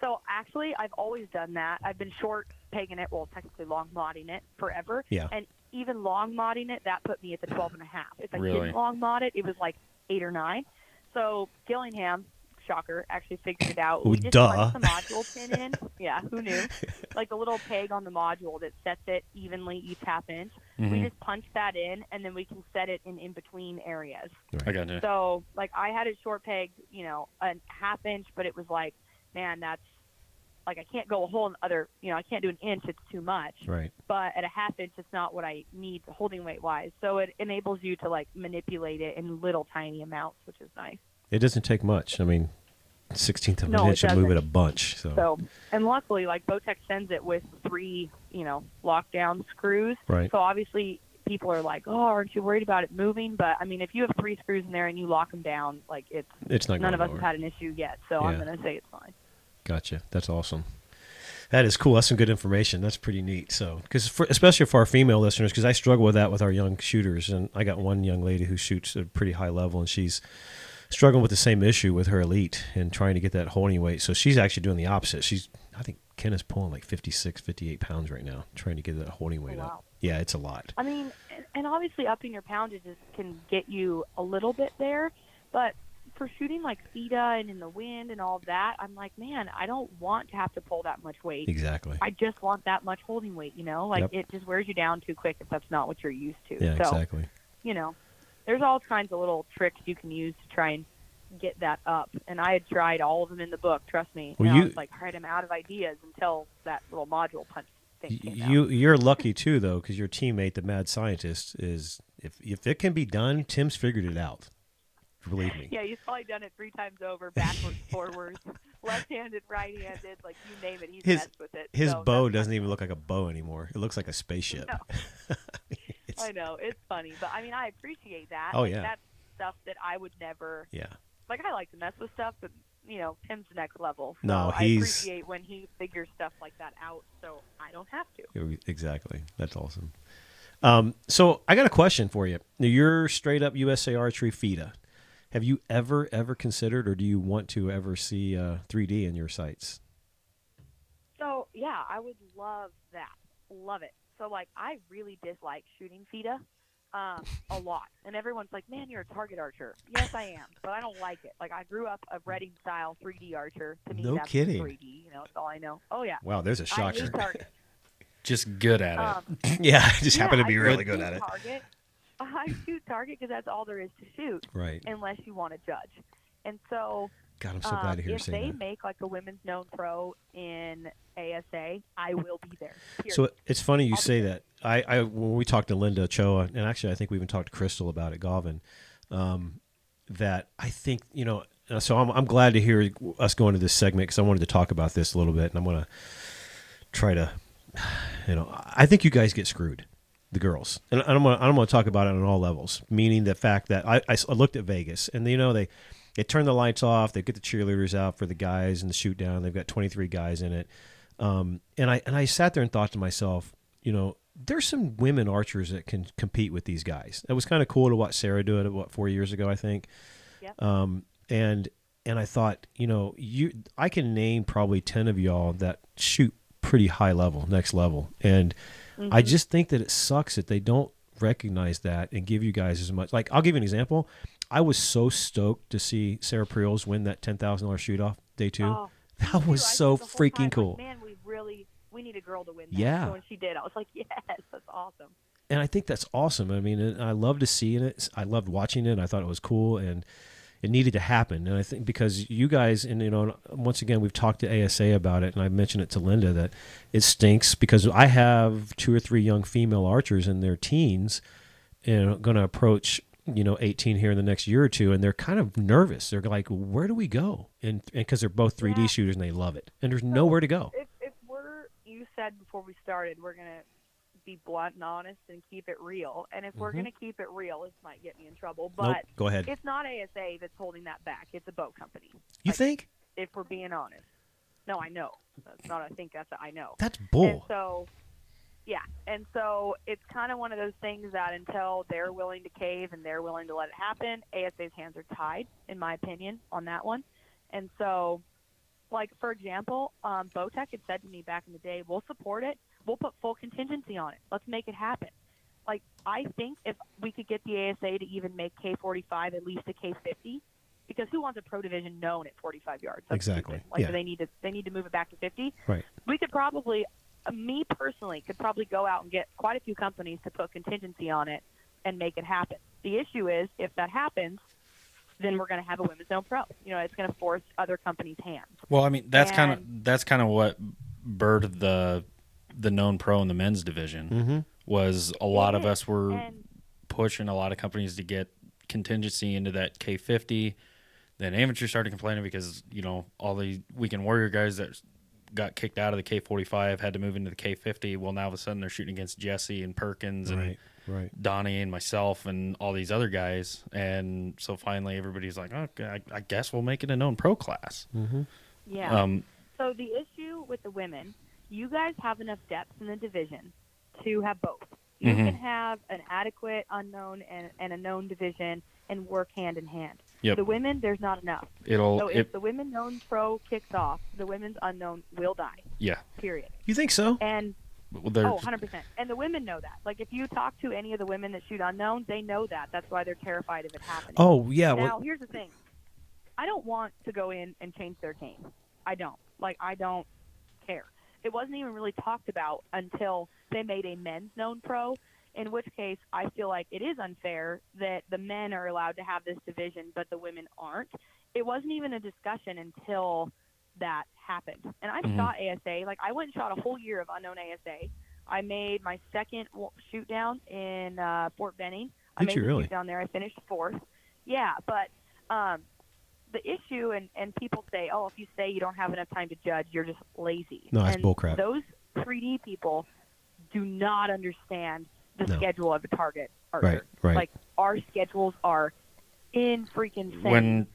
So actually, I've always done that. I've been short pegging it, well, technically long modding it forever. Yeah. And even long modding it, that put me at the 12 and a half. If I Really? didn't long mod it, it was like eight or nine. So Gillingham, shocker, actually figured it out. Oh, we just duh. punched the module pin in. [laughs] Yeah, who knew? like the little peg on the module that sets it evenly each half inch. We Mhm. just punch that in, and then we can set it in in between areas. I got you. So like I had it short pegged, you know, a half inch, but it was like, man, that's like I can't go a whole other, you know, I can't do an inch. It's too much. Right. But at a half inch, it's not what I need holding weight wise. So it enables you to like manipulate it in little tiny amounts, which is nice. It doesn't take much. I mean, sixteenth of No, an inch and move it a bunch. So, So and luckily, like Bowtech sends it with three, you know, lockdown screws. right. So obviously. People are like, "Oh, aren't you worried about it moving?" But I mean, if you have three screws in there and you lock them down, like it's It's not none of us have had an issue yet. So I'm gonna say it's fine. Gotcha. That's awesome. That is cool. That's some good information. That's pretty neat. So, because especially for our female listeners, because I struggle with that with our young shooters, and I got one young lady who shoots at a pretty high level, and she's struggling with the same issue with her elite and trying to get that holding weight. So she's actually doing the opposite. She's, I think, Ken is pulling like 56, 58 pounds right now, trying to get that holding oh, weight wow. up. Yeah, it's a lot. I mean, and- obviously upping your poundage can get you a little bit there, but for shooting like FITA and in the wind and all that, I'm like, man, I don't want to have to pull that much weight. Exactly. I just want that much holding weight, you know? Like Yep. it just wears you down too quick if that's not what you're used to. Yeah, so, exactly. you know, there's all kinds of little tricks you can use to try and get that up. And I had tried all of them in the book, trust me. Well, and you- I was like, all right, I'm out of ideas until that little module punch thing. You you're lucky too though, because your teammate, the mad scientist, is if if it can be done, Tim's figured it out. Believe me. Yeah, he's probably done it three times over, backwards, [laughs] forwards, left-handed, right-handed, like you name it, he's His- messed with it. His So bow doesn't even look like a bow anymore. It looks like a spaceship. No. [laughs] It's- I know it's funny, but I mean, I appreciate that. Oh, yeah. that's stuff that I would never yeah. like. I like to mess with stuff, but you know, Tim's the next level. So No, I appreciate when he figures stuff like that out, so I don't have to. Exactly. That's awesome. Um, so I got a question for you. Now, You're straight up USA Archery FITA. Have you ever ever considered, or do you want to ever see uh, 3D in your sights? So yeah, I would love that. Love it. So like, I really dislike shooting FITA um, a lot, and everyone's like, "Man, you're a target archer." Yes, I am, but I don't like it. Like, I grew up a Redding style 3D archer. To me, No that's kidding. 3D. You know, that's all I know. Oh yeah. Wow, there's a shocker. Just good at it. Um, [laughs] yeah, I just happen to be I really good at it. Target. [laughs] I shoot target because that's all there is to shoot, Right. unless you want to judge. And so, God, I'm so um, glad to hear you if they make like a women's known pro in ASA, I will be there. Period. So it's funny you I'll say that. I, I when we talked to Linda Ochoa, and actually I think we even talked to Crystal about it, Gauvin, um, that I think you know. uh, So I'm I'm glad to hear us go into this segment because I wanted to talk about this a little bit, and I'm gonna try to, you know, I think you guys get screwed, the girls, and I'm gonna I'm gonna talk about it on all levels, meaning the fact that I, I looked at Vegas, and you know they. They turn the lights off. They get the cheerleaders out for the guys and the shoot down. They've got 23 guys in it. Um, and I and I sat there and thought to myself, you know, there's some women archers that can compete with these guys. It was kind of cool to watch Sarah do it. What four years ago, I think. Yep. Um, and and I thought, you know, you I can name probably ten of y'all that shoot pretty high level, next level, and I just think that it sucks that they don't recognize that and give you guys as much. Like, I'll give you an example. I was so stoked to see Sarah Prieels win that ten thousand dollars shoot off day two. Oh, [laughs] that was so whole time, freaking like, cool. Man, we really we need a girl to win that. Yeah. So when she did, I was like, [laughs] yes, that's awesome. and I think that's awesome. I mean, I love to see it. I loved watching it. I thought it was cool, and it needed to happen. And I think because you guys, and you know, once again, we've talked to ASA about it, and I mentioned it to Linda that it stinks because I have two or three young female archers in their teens, and going to approach you know 18 here in the next year or two, and they're kind of nervous. They're like, "Where do we go?" And because they're both 3D Yeah. shooters and they love it, and there's nowhere to go. If if we're you said before we started, we're gonna be blunt and honest and keep it real. And if we're Mhm. gonna keep it real, this might get me in trouble. Nope. But Go ahead. it's not ASA that's holding that back. It's a boat company. You like- think If we're being honest. No, I know. That's not. I think that's. I know. that's And bull? so, Yeah, and so it's kind of one of those things that until they're willing to cave and they're willing to let it happen, ASA's hands are tied, in my opinion, on that one. And so, like for example, um, Bowtech had said to me back in the day, "We'll support it. We'll put full contingency on it. Let's make it happen." Like I think if we could get the ASA to even make K45 at least a K50, because who wants a pro division known at 45 yards? That's Exactly. stupid. Like Yeah. do they need to they need to move it back to 50 Right. we could probably, uh, me personally, could probably go out and get quite a few companies to put contingency on it and make it happen. The issue is, if that happens, then we're going to have a women's known pro. You know, it's going to force other companies' hands. Well, I mean, that's kind of that's kind of what birthed the the known pro in the men's division Mm-hmm. was a lot of us were And pushing a lot of companies to get contingency into that K50. Then amateur started complaining because you know all the weekend warrior guys that got kicked out of the K45 had to move into the K50. Well, now all of a sudden they're shooting against Jesse and Perkins and Right. Right. Donnie and myself and all these other guys. And so finally everybody's like, okay, I, I guess we'll make it a known pro class. Mm-hmm. yeah. Um, so the issue with the women, you guys have enough depth in the division to have both. You Mhm. can have an adequate unknown and, and a known division and work hand in hand. Yep. The women, there's not enough. it'll, So if it, the women known pro kicks off, the women's unknown will die. yeah. Period. You think so? And Well, they're- oh, 100%. And the women know that. Like if you talk to any of the women that shoot unknown, they know that. That's why they're terrified of it happening. Oh yeah. Now, Well, here's the thing. I don't want to go in and change their game. I don't. Like I don't care. It wasn't even really talked about until they made a men's known pro, in which case I feel like it is unfair that the men are allowed to have this division but the women aren't. It wasn't even a discussion until that happened. And I've Mhm. shot ASA. Like I went and shot a whole year of unknown ASA. I made my second shoot down in uh, Fort Benning. I Did made you really? shoot down there. I finished fourth. Yeah, but um, the issue, and, and people say, oh, if you say you don't have enough time to judge, you're just lazy. No, that's and bullcrap. Those 3D people do not understand the No. schedule of a target archer. Right, right. Like our schedules are in freaking insane. when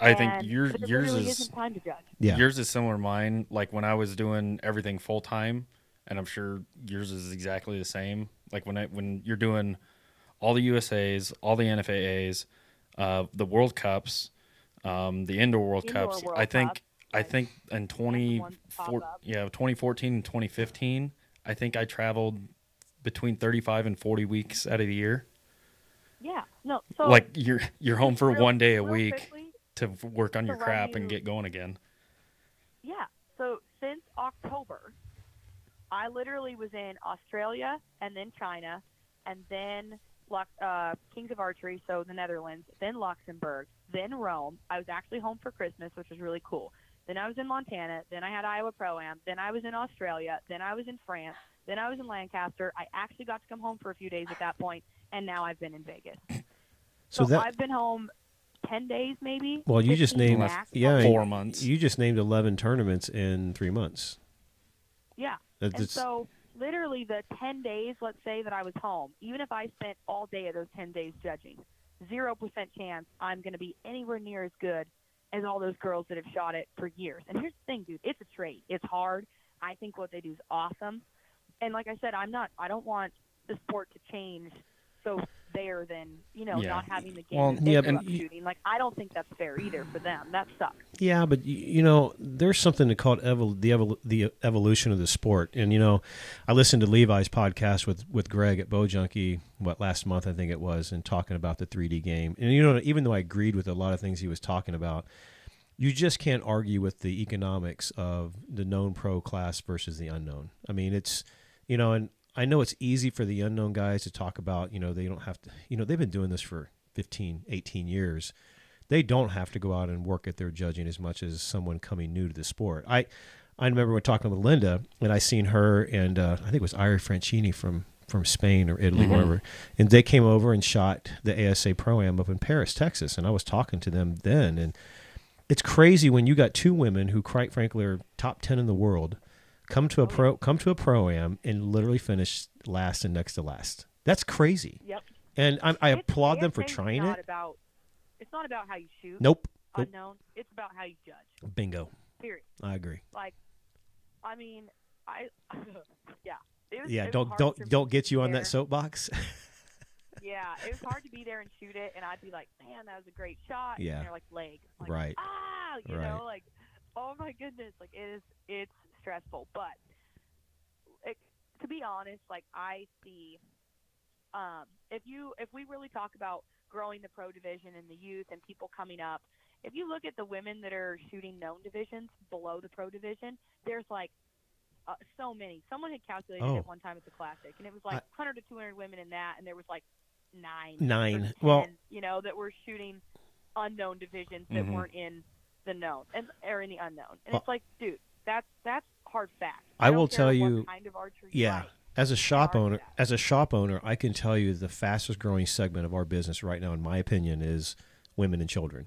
I think and yours yours really is isn't time to judge. yeah. yours is similar to mine. Like when I was doing everything full time, and I'm sure yours is exactly the same. Like when I when you're doing all the USA's, all the NFAA's, uh, the World Cups, um, the indoor World Indoor Cups. World I think Cups, I think in ones 20 pop four, up. yeah 2014 and 2015, I think I traveled between 35 and 40 weeks out of the year. Yeah. No. So like you're you're home for real- one day a week quickly, to work on your crap and get going again. Yeah. So since October, I literally was in Australia and then China, and then uh, Kings of Archery, so the Netherlands, then Luxembourg, then Rome. I was actually home for Christmas, which was really cool. Then I was in Montana. Then I had Iowa Pro Am. Then I was in Australia. Then I was in France. Then I was in Lancaster. I actually got to come home for a few days at that point, and now I've been in Vegas. So So, that I've been home ten days, maybe. well, you just named max. yeah Four months. You just named eleven tournaments in three months. Yeah. That- And so, literally, the 10 days, let's say that I was home, even if I spent all day of those 10 days judging, 0% chance I'm going to be anywhere near as good as all those girls that have shot it for years. And here's the thing, dude it's a trade. It's hard. I think what they do is awesome. And like I said, I'm not, I don't want the sport to change so there than, you know, Yeah. not having the game Well, yeah, interrupt but you- shooting. Like, I don't think that's fair either for them. That sucks. Yeah, but you know, there's something called evol- the evol- the evolution of the sport, and you know, I listened to Levi's podcast with with Greg at Bow Junkie what last month I think it was, and talking about the 3D game, and you know, even though I agreed with a lot of things he was talking about, you just can't argue with the economics of the known pro class versus the unknown. I mean, it's you know, and I know it's easy for the unknown guys to talk about, you know, they don't have to, you know, they've been doing this for 15, 18 years they don't have to go out and work at their judging as much as someone coming new to the sport. I I remember when talking with Linda, and I seen her and uh, I think it was Ira Franchini from from Spain or Italy, Mhm. wherever, and they came over and shot the ASA Pro Am up in Paris, Texas, and I was talking to them then, and it's crazy when you got two women who, quite frankly, are top ten in the world, come to a Oh, pro come to a pro am and literally finish last and next to last. That's crazy, Yep. and I, I applaud them for trying not it. About, it's not about how you shoot. Nope, nope. Unknown. It's about how you judge. bingo. Period. I agree. Like, I mean, I, [laughs] yeah, was, Yeah, don't don't don't get you on there. that soapbox. [laughs] Yeah, it was hard to be there and shoot it, and I'd be like, "Man, that was a great shot." Yeah. and they're like, "Leg." Like, Right. Ah, you Right. know, like, oh my goodness, like it is. It's stressful, but it, to be honest, like I see, um, if you if we really talk about growing the pro division and the youth and people coming up, if you look at the women that are shooting known divisions below the pro division, there's like uh, so many. Someone had calculated Oh. it one time at the classic, and it was like 100 to 200 women in that, and there was like nine, Nine. 10, Well- you know, that were shooting unknown divisions that Mhm. weren't in the known and or in the unknown. And Well- it's like, dude, that's that's hard fact. I don't will tell you- kind of Yeah. like. As a shop owner, as a shop owner, I can tell you the fastest growing segment of our business right now, in my opinion, is women and children.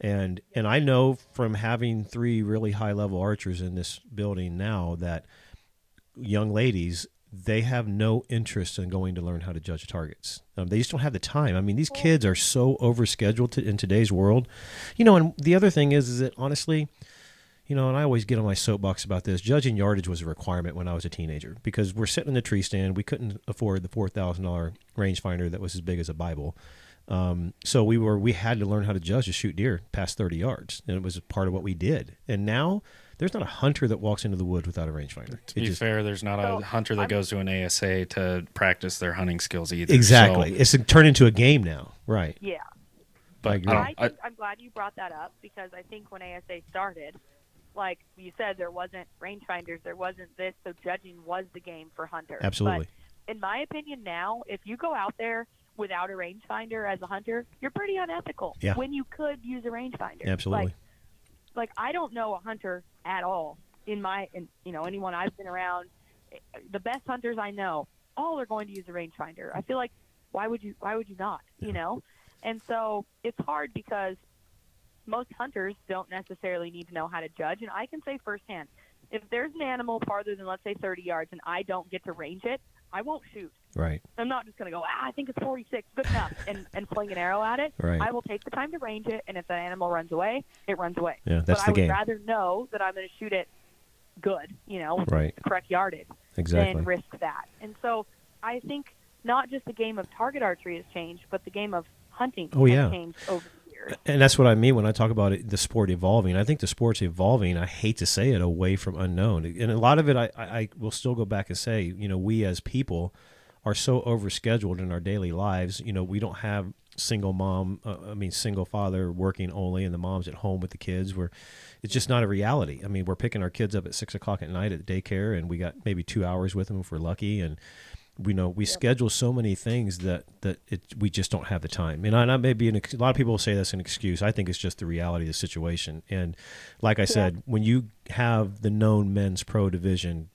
And and I know from having three really high level archers in this building now that young ladies they have no interest in going to learn how to judge targets. Um, they just don't have the time. I mean, these kids are so overscheduled to, in today's world. You know, and the other thing is, is that honestly, you know, and I always get on my soapbox about this. Judging yardage was a requirement when I was a teenager because we're sitting in the tree stand. We couldn't afford the four thousand dollar rangefinder that was as big as a Bible. Um, so we were we had to learn how to judge to shoot deer past thirty yards, and it was part of what we did. And now there's not a hunter that walks into the woods without a rangefinder. To be fair, there's not So, a hunter that I'm- goes to an ASA to practice their hunting skills either. exactly, So, it's turned into a game now, right? Yeah. but I agree. I I I- I'm glad you brought that up because I think when ASA started, like you said, there wasn't rangefinders, there wasn't this, so judging was the game for hunters. Absolutely. But in my opinion, now if you go out there without a rangefinder as a hunter, you're pretty unethical. Yeah. When you could use a rangefinder. Absolutely. Like, like I don't know a hunter at all in my, in, you know, anyone I've been around. The best hunters I know, all are going to use a rangefinder. I feel like why would you? Why would you not? You know. And so it's hard because most hunters don't necessarily need to know how to judge. And I can say firsthand, if there's an animal farther than let's say 30 yards and I don't get to range it, I won't shoot. Right. I'm not just going to go, ah, I think it's 46, good enough, [laughs] and, and fling an arrow at it. Right. I will take the time to range it, and if that animal runs away, it runs away. Yeah, that's but the I would rather know that I'm going to shoot it good, you know, Right. correct yardage, Exactly. than risk that. And so I think not just the game of target archery has changed, but the game of hunting Oh, has yeah. changed over years. And that's what I mean when I talk about it, the sport evolving. I think the sport's evolving. I hate to say it, away from unknown. And a lot of it, I, I, will still go back and say, you know, we as people are so overscheduled in our daily lives. You know, we don't have single mom, uh, I mean, single father working only, and the mom's at home with the kids. We're, it's just not a reality. I mean, we're picking our kids up at six o'clock at night at daycare, and we got maybe two hours with them if we're lucky, and we know we schedule so many things that that it we just don't have the time. And I, and I may be an, a lot of people will say that's an excuse. I think it's just the reality of the situation. And like I said, when you have the known men's pro division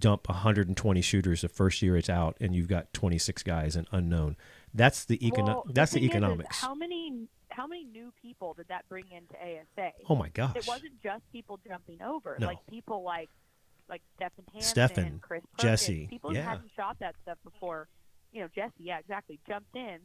dump 120 shooters the first year it's out, and you've got 26 guys and unknown, that's the econo- Well, that's the, is, is economics. how many how many new people did that bring into ASA? oh my gosh! it wasn't just people jumping over, No. like people like like Stephan Hansen, Stephan, Chris Perkins, Jesse, people who yeah. hadn't shot that stuff before. You know, Jesse, yeah, exactly, jumped in,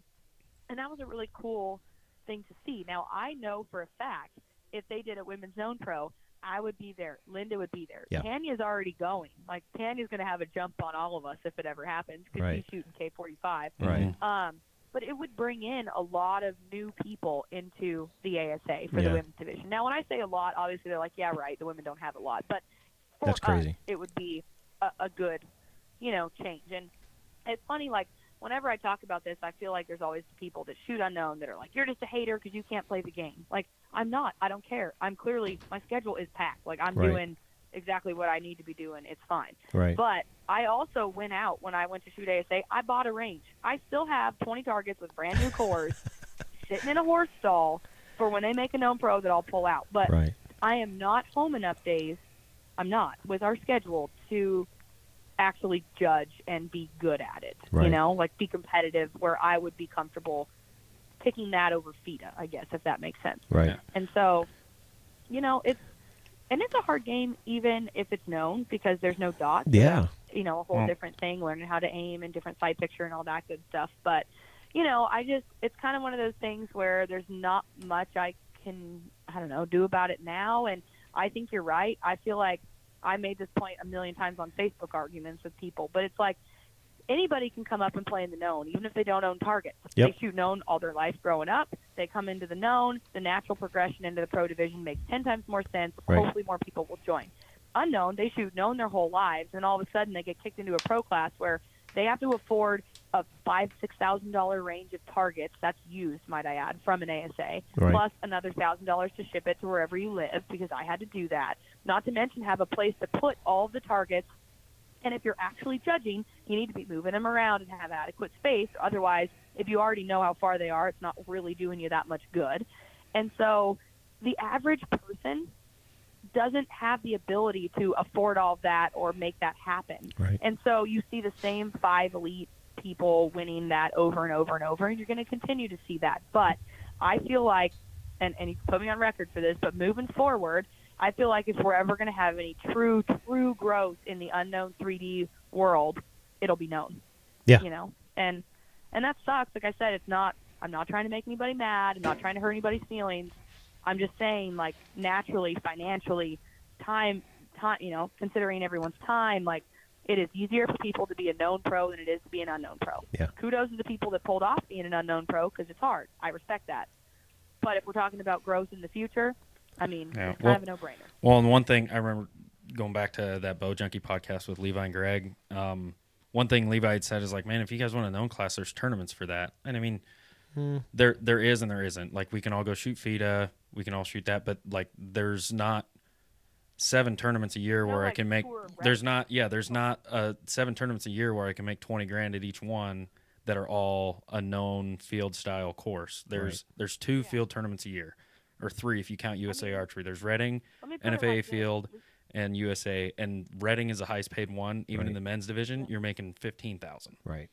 and that was a really cool thing to see. Now I know for a fact if they did a women's known pro, I would be there. Linda would be there. Yeah. Tanya's already going. Like Tanya's going to have a jump on all of us if it ever happens because Right. she's shooting K45. Right. Um, but it would bring in a lot of new people into the ASA for Yeah. the women's division. Now, when I say a lot, obviously they're like, yeah, right, the women don't have a lot, but for That's us, crazy. it would be a, a good, you know, change. And it's funny, like whenever I talk about this, I feel like there's always people that shoot unknown that are like, you're just a hater because you can't play the game. Like I'm not. I don't care. I'm clearly my schedule is packed. Like I'm Right. doing exactly what I need to be doing. It's fine. Right. But I also went out when I went to shoot ASA. I bought a range. I still have 20 targets with brand new cores [laughs] sitting in a horse stall for when they make a known pro that I'll pull out. But right. I am not home enough days. I'm not with our schedule to actually judge and be good at it. Right. You know, like be competitive where I would be comfortable picking that over FITA, I guess, if that makes sense. Right. And so, you know, it's and it's a hard game even if it's known because there's no dots. Yeah. you know, a whole Well- different thing, learning how to aim and different sight picture and all that good stuff. But, you know, I just it's kind of one of those things where there's not much I can I don't know, do about it now and I think you're right. I feel like I made this point a million times on Facebook arguments with people, but it's like anybody can come up and play in the known, even if they don't own targets. Yep. They shoot known all their life growing up. They come into the known. The natural progression into the pro division makes ten times more sense. Right. Hopefully, more people will join. Unknown, they shoot known their whole lives, and all of a sudden they get kicked into a pro class where they have to afford a five six thousand dollar range of targets that's used, might I add, from an ASA, Right. plus another thousand dollars to ship it to wherever you live because I had to do that. Not to mention have a place to put all the targets and if you're actually judging, you need to be moving them around and have adequate space. Otherwise, if you already know how far they are, it's not really doing you that much good. And so the average person doesn't have the ability to afford all that or make that happen. Right. And so you see the same five elite people winning that over and over and over, and you're going to continue to see that. But I feel like, and, and you put me on record for this, but moving forward, I feel like if we're ever going to have any true, true growth in the unknown 3D world, it'll be known. Yeah. You know, and and that sucks. Like I said, it's not. I'm not trying to make anybody mad. I'm not trying to hurt anybody's feelings. I'm just saying, like naturally, financially, time, time. You know, considering everyone's time, like it is easier for people to be a known pro than it is to be an unknown pro. Yeah. Kudos to the people that pulled off being an unknown pro because it's hard. I respect that. But if we're talking about growth in the future, I mean, Yeah, it's well- kind of a no-brainer. Well, and one thing I remember going back to that Bow Junkie podcast with Levi and Greg. Um, one thing Levi had said is like, man, if you guys want a known class, there's tournaments for that. And I mean, there there is and there isn't. Like we can all go shoot FITA, we can all shoot that, but like there's not seven tournaments a year No, where I can make. There's not yeah, there's not uh, seven tournaments a year where I can make twenty grand at each one that are all a known field style course. There's there's two field tournaments a year, or three if you count USA Archery. There's Redding, Let me put it NFA like this. field and USA and Redding is the highest paid one. Even in the men's division, you're making fifteen thousand. Right.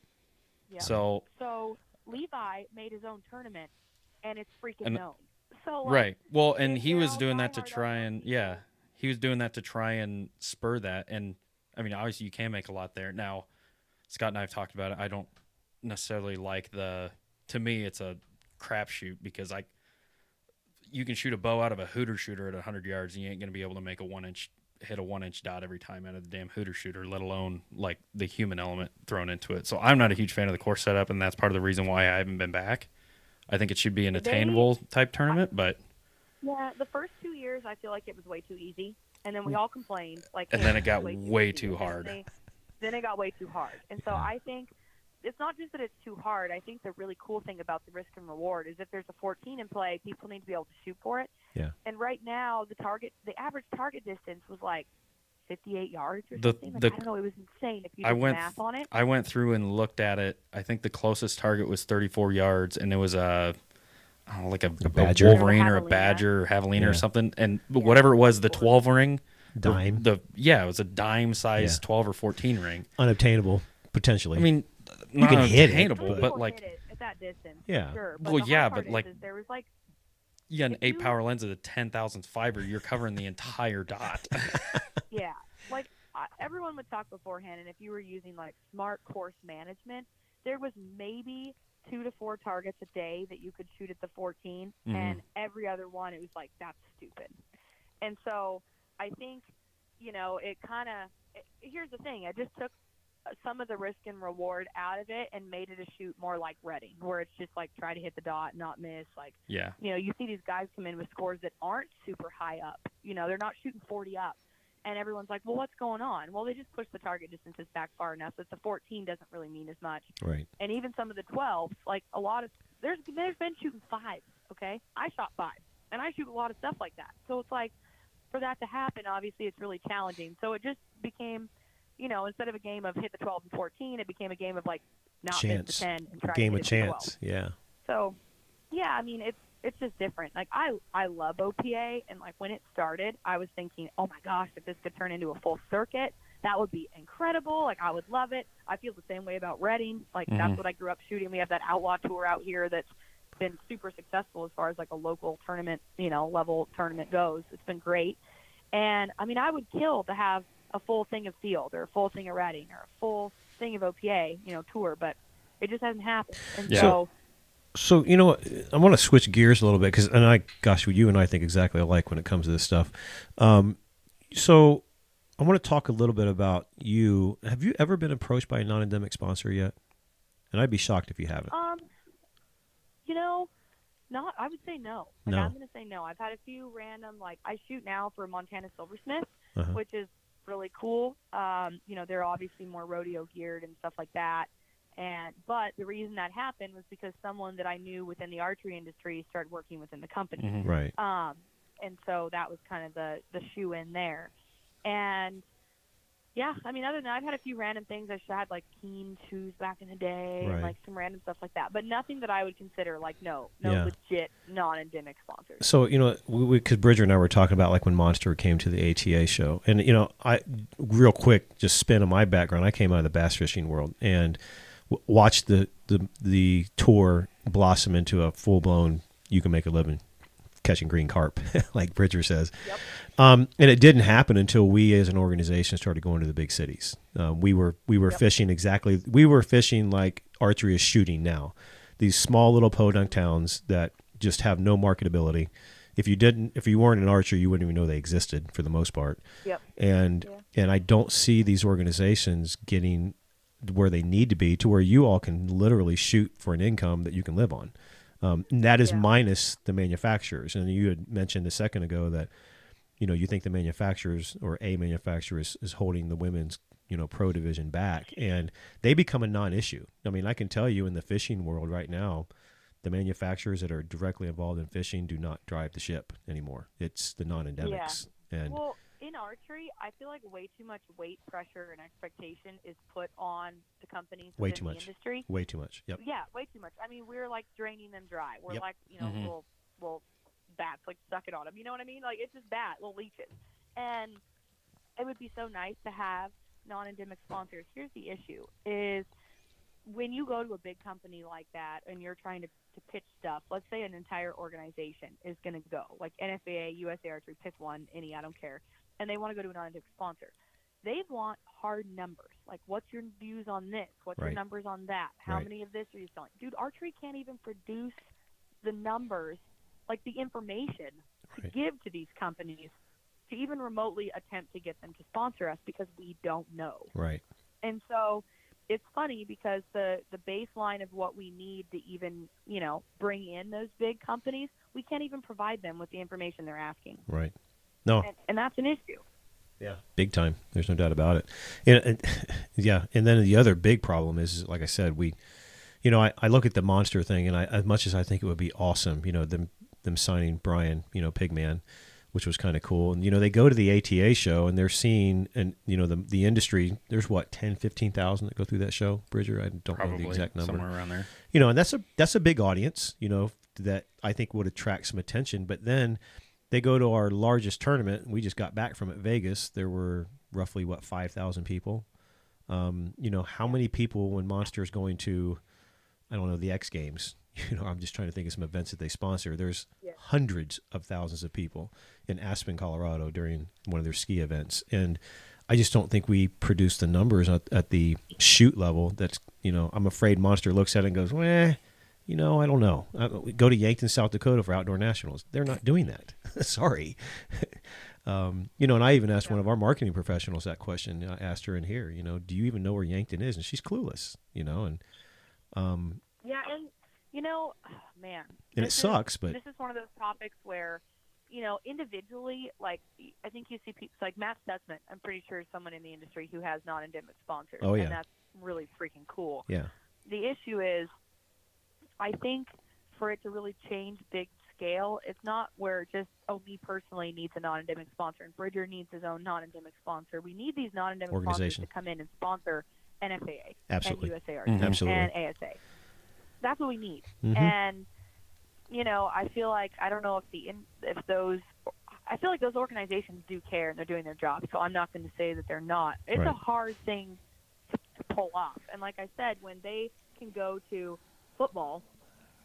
Yeah. So So Levi made his own tournament, and it's freaking And- known. So like, right, well, and he was doing that to try and yeah, he was doing that to try and spur that. And I mean, obviously, you can make a lot there. Now, Scott and I have talked about it. I don't necessarily like the. To me, it's a crapshoot because I. You can shoot a bow out of a hooter shooter at 100 yards, and you ain't going to be able to make a one inch hit a one inch dot every time out of the damn hooter shooter, let alone like the human element thrown into it. So I'm not a huge fan of the course setup, and that's part of the reason why I haven't been back. I think it should be an attainable type tournament, but Yeah, the first two years I feel like it was way too easy, and then we mm. all complained. Like, And then it [laughs] got way way too And hard. they- then it got way too hard, and so I think it's not just that it's too hard. I think the really cool thing about the risk and reward is if there's a 14 in play, people need to be able to shoot for it. Yeah. And right now, the target, the average target distance was like 58 yards or The- something. Like, the- I don't know. It was insane if you I went math on it. I went through and looked at it. I think the closest target was 34 yards, and it was a, don't know, like a, a badger? Wolverine or a Javelina. badger or javelina Yeah. or something. And whatever it was, the 12 ring, Dime. The, yeah, it was a dime size Yeah. 12 or 14 ring. Unobtainable potentially. I mean, you can hit it, but- but like hit it at that distance. Yeah. Sure. But Well, yeah, but, part is- like- is there was like yeah, an if eight you- power lens at a 10,000th fiber, you're covering the entire dot. [laughs] Yeah, like uh, everyone would talk beforehand, and if you were using like smart course management, there was maybe two to four targets a day that you could shoot at the 14, Mhm. and every other one it was like that's stupid. And so I think, you know, it kind of. Here's the thing: I just took uh, some of the risk and reward out of it and made it a shoot more like Redding, where it's just like try to hit the dot, not miss, like yeah. you know, you see these guys come in with scores that aren't super high up. You know, they're not shooting 40 up. And everyone's like, well, what's going on? Well, they just push the target distances back far enough that the 14 doesn't really mean as much. right. And even some of the 12s, like a lot of, there's, there's been shooting fives, okay? I shot five, and I shoot a lot of stuff like that. So it's like, for that to happen, obviously it's really challenging. So it just became, you know, instead of a game of hit the 12 and 14, it became a game of like not Chance. miss the 10 and try Game to of hit the 12. chance. Yeah. So, yeah, I mean, it's it's just different. Like I I love OPA, and like when it started, I was thinking, oh my gosh, if this could turn into a full circuit, that would be incredible. Like I would love it. I feel the same way about Redding. Like Mhm. that's what I grew up shooting. We have that outlaw tour out here that's been super successful as far as like a local tournament, you know, level tournament goes. It's been great. And I mean, I would kill to have a full thing of field or a full thing of Redding or a full thing of OPA, you know, tour, but it just hasn't happened. And Yeah. so So you know, I want to switch gears a little bit because, and I, gosh, you and I think exactly alike when it comes to this stuff. Um, so I want to talk a little bit about you. Have you ever been approached by a non-endemic sponsor yet? And I'd be shocked if you haven't. Um, you know, not. I would say no. Like, No. I'm going to say no. I've had a few random. Like I shoot now for Montana Silversmith, Uh-huh. which is really cool. Um, you know, they're obviously more rodeo geared and stuff like that. And but the reason that happened was because someone that I knew within the archery industry started working within the company. Mhm. Right. Um, and so that was kind of the the shoe in there. And yeah, I mean, other than that, I've had a few random things. I had like Keen shoes back in the day, Right. and like some random stuff like that. But nothing that I would consider like no, no Yeah. legit non-endemic sponsors. So you know, we because Bridger and I were talking about like when Monster came to the ATA show, and you know, I real quick just spin on my background. I came out of the bass fishing world and w- watched the the the tour blossom into a full blown. You can make a living catching green carp, [laughs] like Bridger says. Yep. Um, and it didn't happen until we, as an organization, started going to the big cities. Um, we were we were Yep. fishing exactly. We were fishing like archery is shooting now. These small little podunk towns that just have no marketability. If you didn't, if you weren't an archer, you wouldn't even know they existed for the most part. Yep. And Yeah. and I don't see these organizations getting where they need to be to where you all can literally shoot for an income that you can live on. Um, and that is Yeah. minus the manufacturers. And you had mentioned a second ago that you know you think the manufacturers or a manufacturer is, is holding the women's you know pro division back, and they become a non-issue. I mean, I can tell you in the fishing world right now, the manufacturers that are directly involved in fishing do not drive the ship anymore. It's the non-endemics, and Well, in archery, I feel like way too much weight, pressure, and expectation is put on the companies Way within too the much. industry. way too much. Yep. Yeah, way too much. I mean, we're like draining them dry. We're Yep. like, you know, Mhm. little little bats like sucking on them. You know what I mean? Like it's just bad, little leeches. And it would be so nice to have non-endemic sponsors. Here's the issue: is when you go to a big company like that and you're trying to, to pitch stuff. Let's say an entire organization is going to go, like NFAA, USA Archery, pick one, any, I don't care, and they want to go to a non-endemic sponsor. They want hard numbers. Like, what's your views on this? What's Right. your numbers on that? How Right. many of this are you selling? Dude, archery can't even produce the numbers, like the information to Right. give to these companies to even remotely attempt to get them to sponsor us because we don't know. Right. And so it's funny because the the baseline of what we need to even, you know, bring in those big companies, we can't even provide them with the information they're asking. Right. No. And, and that's an issue. Yeah, big time. There's no doubt about it. And, and [laughs] yeah, and then the other big problem is, like I said, we, you know, I, I look at the monster thing, and I as much as I think it would be awesome, you know, them them signing Brian, you know, Pigman, which was kind of cool, and you know, they go to the ATA show and they're seeing, and you know, the the industry. There's what 10, 15,000 that go through that show, Bridger. I don't Probably know the exact number somewhere around there. you know, and that's a that's a big audience, you know, that I think would attract some attention. But then they go to our largest tournament. We just got back from it, Vegas. There were roughly what five thousand people. Um, you know, how many people when Monster's going to, I don't know, the X Games. [laughs] You know, I'm just trying to think of some events that they sponsor. There's Yeah. hundreds of thousands of people in Aspen, Colorado during one of their ski events, and I just don't think we produce the numbers at, at the shoot level. That's you know, I'm afraid Monster looks at it and goes, "Well, you know, I don't know." Uh, we go to Yankton, South Dakota for outdoor nationals. They're not doing that. [laughs] Sorry. um, you know, and I even asked one of our marketing professionals that question. I asked her in here, you know, do you even know where Yankton is? And she's clueless. You know, and um, Yeah, and you know, [sighs] man, and it sucks, but this is one of those topics where, you know, individually, like I think you see people like Matt Stutzman. I'm pretty sure is someone in the industry who has non-endemic sponsors, Oh, yeah. and that's really freaking cool. yeah, the issue is I think for it to really change big scale, it's not where just oh me personally needs a non-endemic sponsor and Bridger needs his own non-endemic sponsor. We need these non-endemic sponsors to come in and sponsor NFAA Absolutely. and USARC Mhm. Absolutely. and ASA. That's what we need. Mhm. And you know, I feel like I don't know if the in, if those I feel like those organizations do care and they're doing their job. So I'm not going to say that they're not. It's a hard thing to, to pull off. And like I said, when they can go to football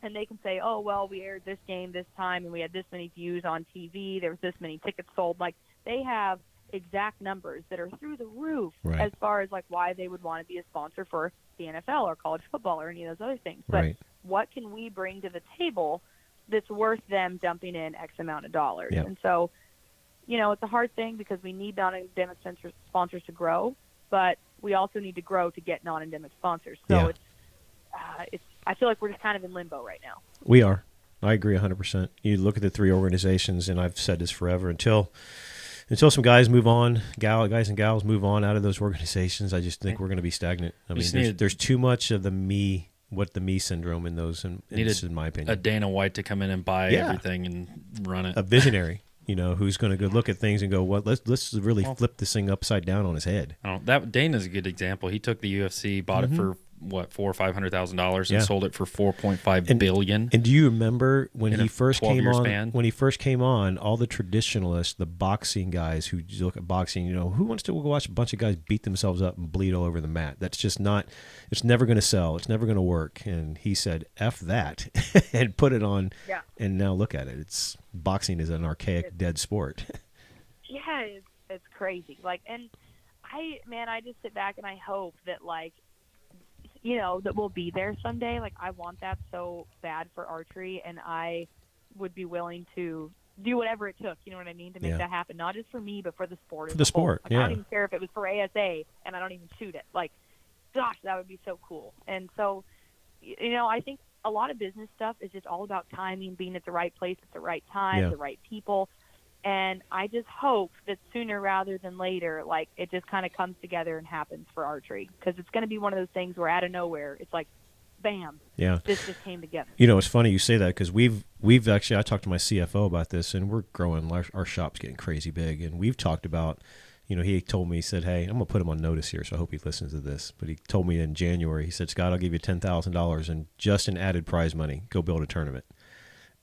and they can say, "Oh, well, we aired this game this time and we had this many views on TV. There was this many tickets sold." Like they have exact numbers that are through the roof Right. as far as like why they would want to be a sponsor for the NFL or college football or any of those other things. But right. what can we bring to the table that's worth them dumping in X amount of dollars? Yep. And so you know, it's a hard thing because we need non-endemic sponsors, sponsors to grow, but we also need to grow to get non-endemic sponsors. So Yeah. it's, uh, it's. I feel like we're just kind of in limbo right now. We are. I agree 100%. You look at the three organizations, and I've said this forever until until some guys move on, gal guys and gals move on out of those organizations. I just think we're going to be stagnant. I mean, there's, there's too much of the me, what the me syndrome in those, in, in, Need a- this is my opinion. A Dana White to come in and buy Yeah. everything and run it. a visionary, you know, who's going to go look at things and go, "What? let's let's really Well- flip this thing upside down on his head." I don't, that Dana's a good example. He took the UFC, bought it for what four or five hundred thousand dollars, and Mm-hmm. Yeah. sold it for four point five And- billion. And do you remember when In he first 12 came year on? span? When he first came on, all the traditionalists, the boxing guys who look at boxing, you know, who wants to watch a bunch of guys beat themselves up and bleed all over the mat? That's just not. It's never going to sell. It's never going to work. And he said, "F that," [laughs] and put it on. Yeah. And now look at it. It's boxing is an archaic, dead sport. [laughs] Yeah, it's, it's crazy. Like, and I, man, I just sit back and I hope that, like, you know, that we'll be there someday. Like, I want that so bad for archery, and I would be willing to do whatever it took. You know what I mean to make Yeah. that happen, not just for me, but for the sport. For the sport, Like, I yeah. don't even care if it was for ASA, and I don't even shoot it. Like, gosh, that would be so cool. And so, you know, I think a lot of business stuff is just all about timing, being at the right place at the right time, Yeah. the right people. And I just hope that sooner rather than later, like it just kind of comes together and happens for archery because it's going to be one of those things where out of nowhere, it's like, bam, Yeah. this just came together. You know, it's funny you say that because we've we've actually I talked to my CFO about this, and we're growing. Our, our shop's getting crazy big, and we've talked about. You know, he told me he said, "Hey, I'm gonna put him on notice here, so I hope he listens to this." But he told me in January, he said, "Scott, I'll give you ten thousand dollars and just an added prize money. Go build a tournament."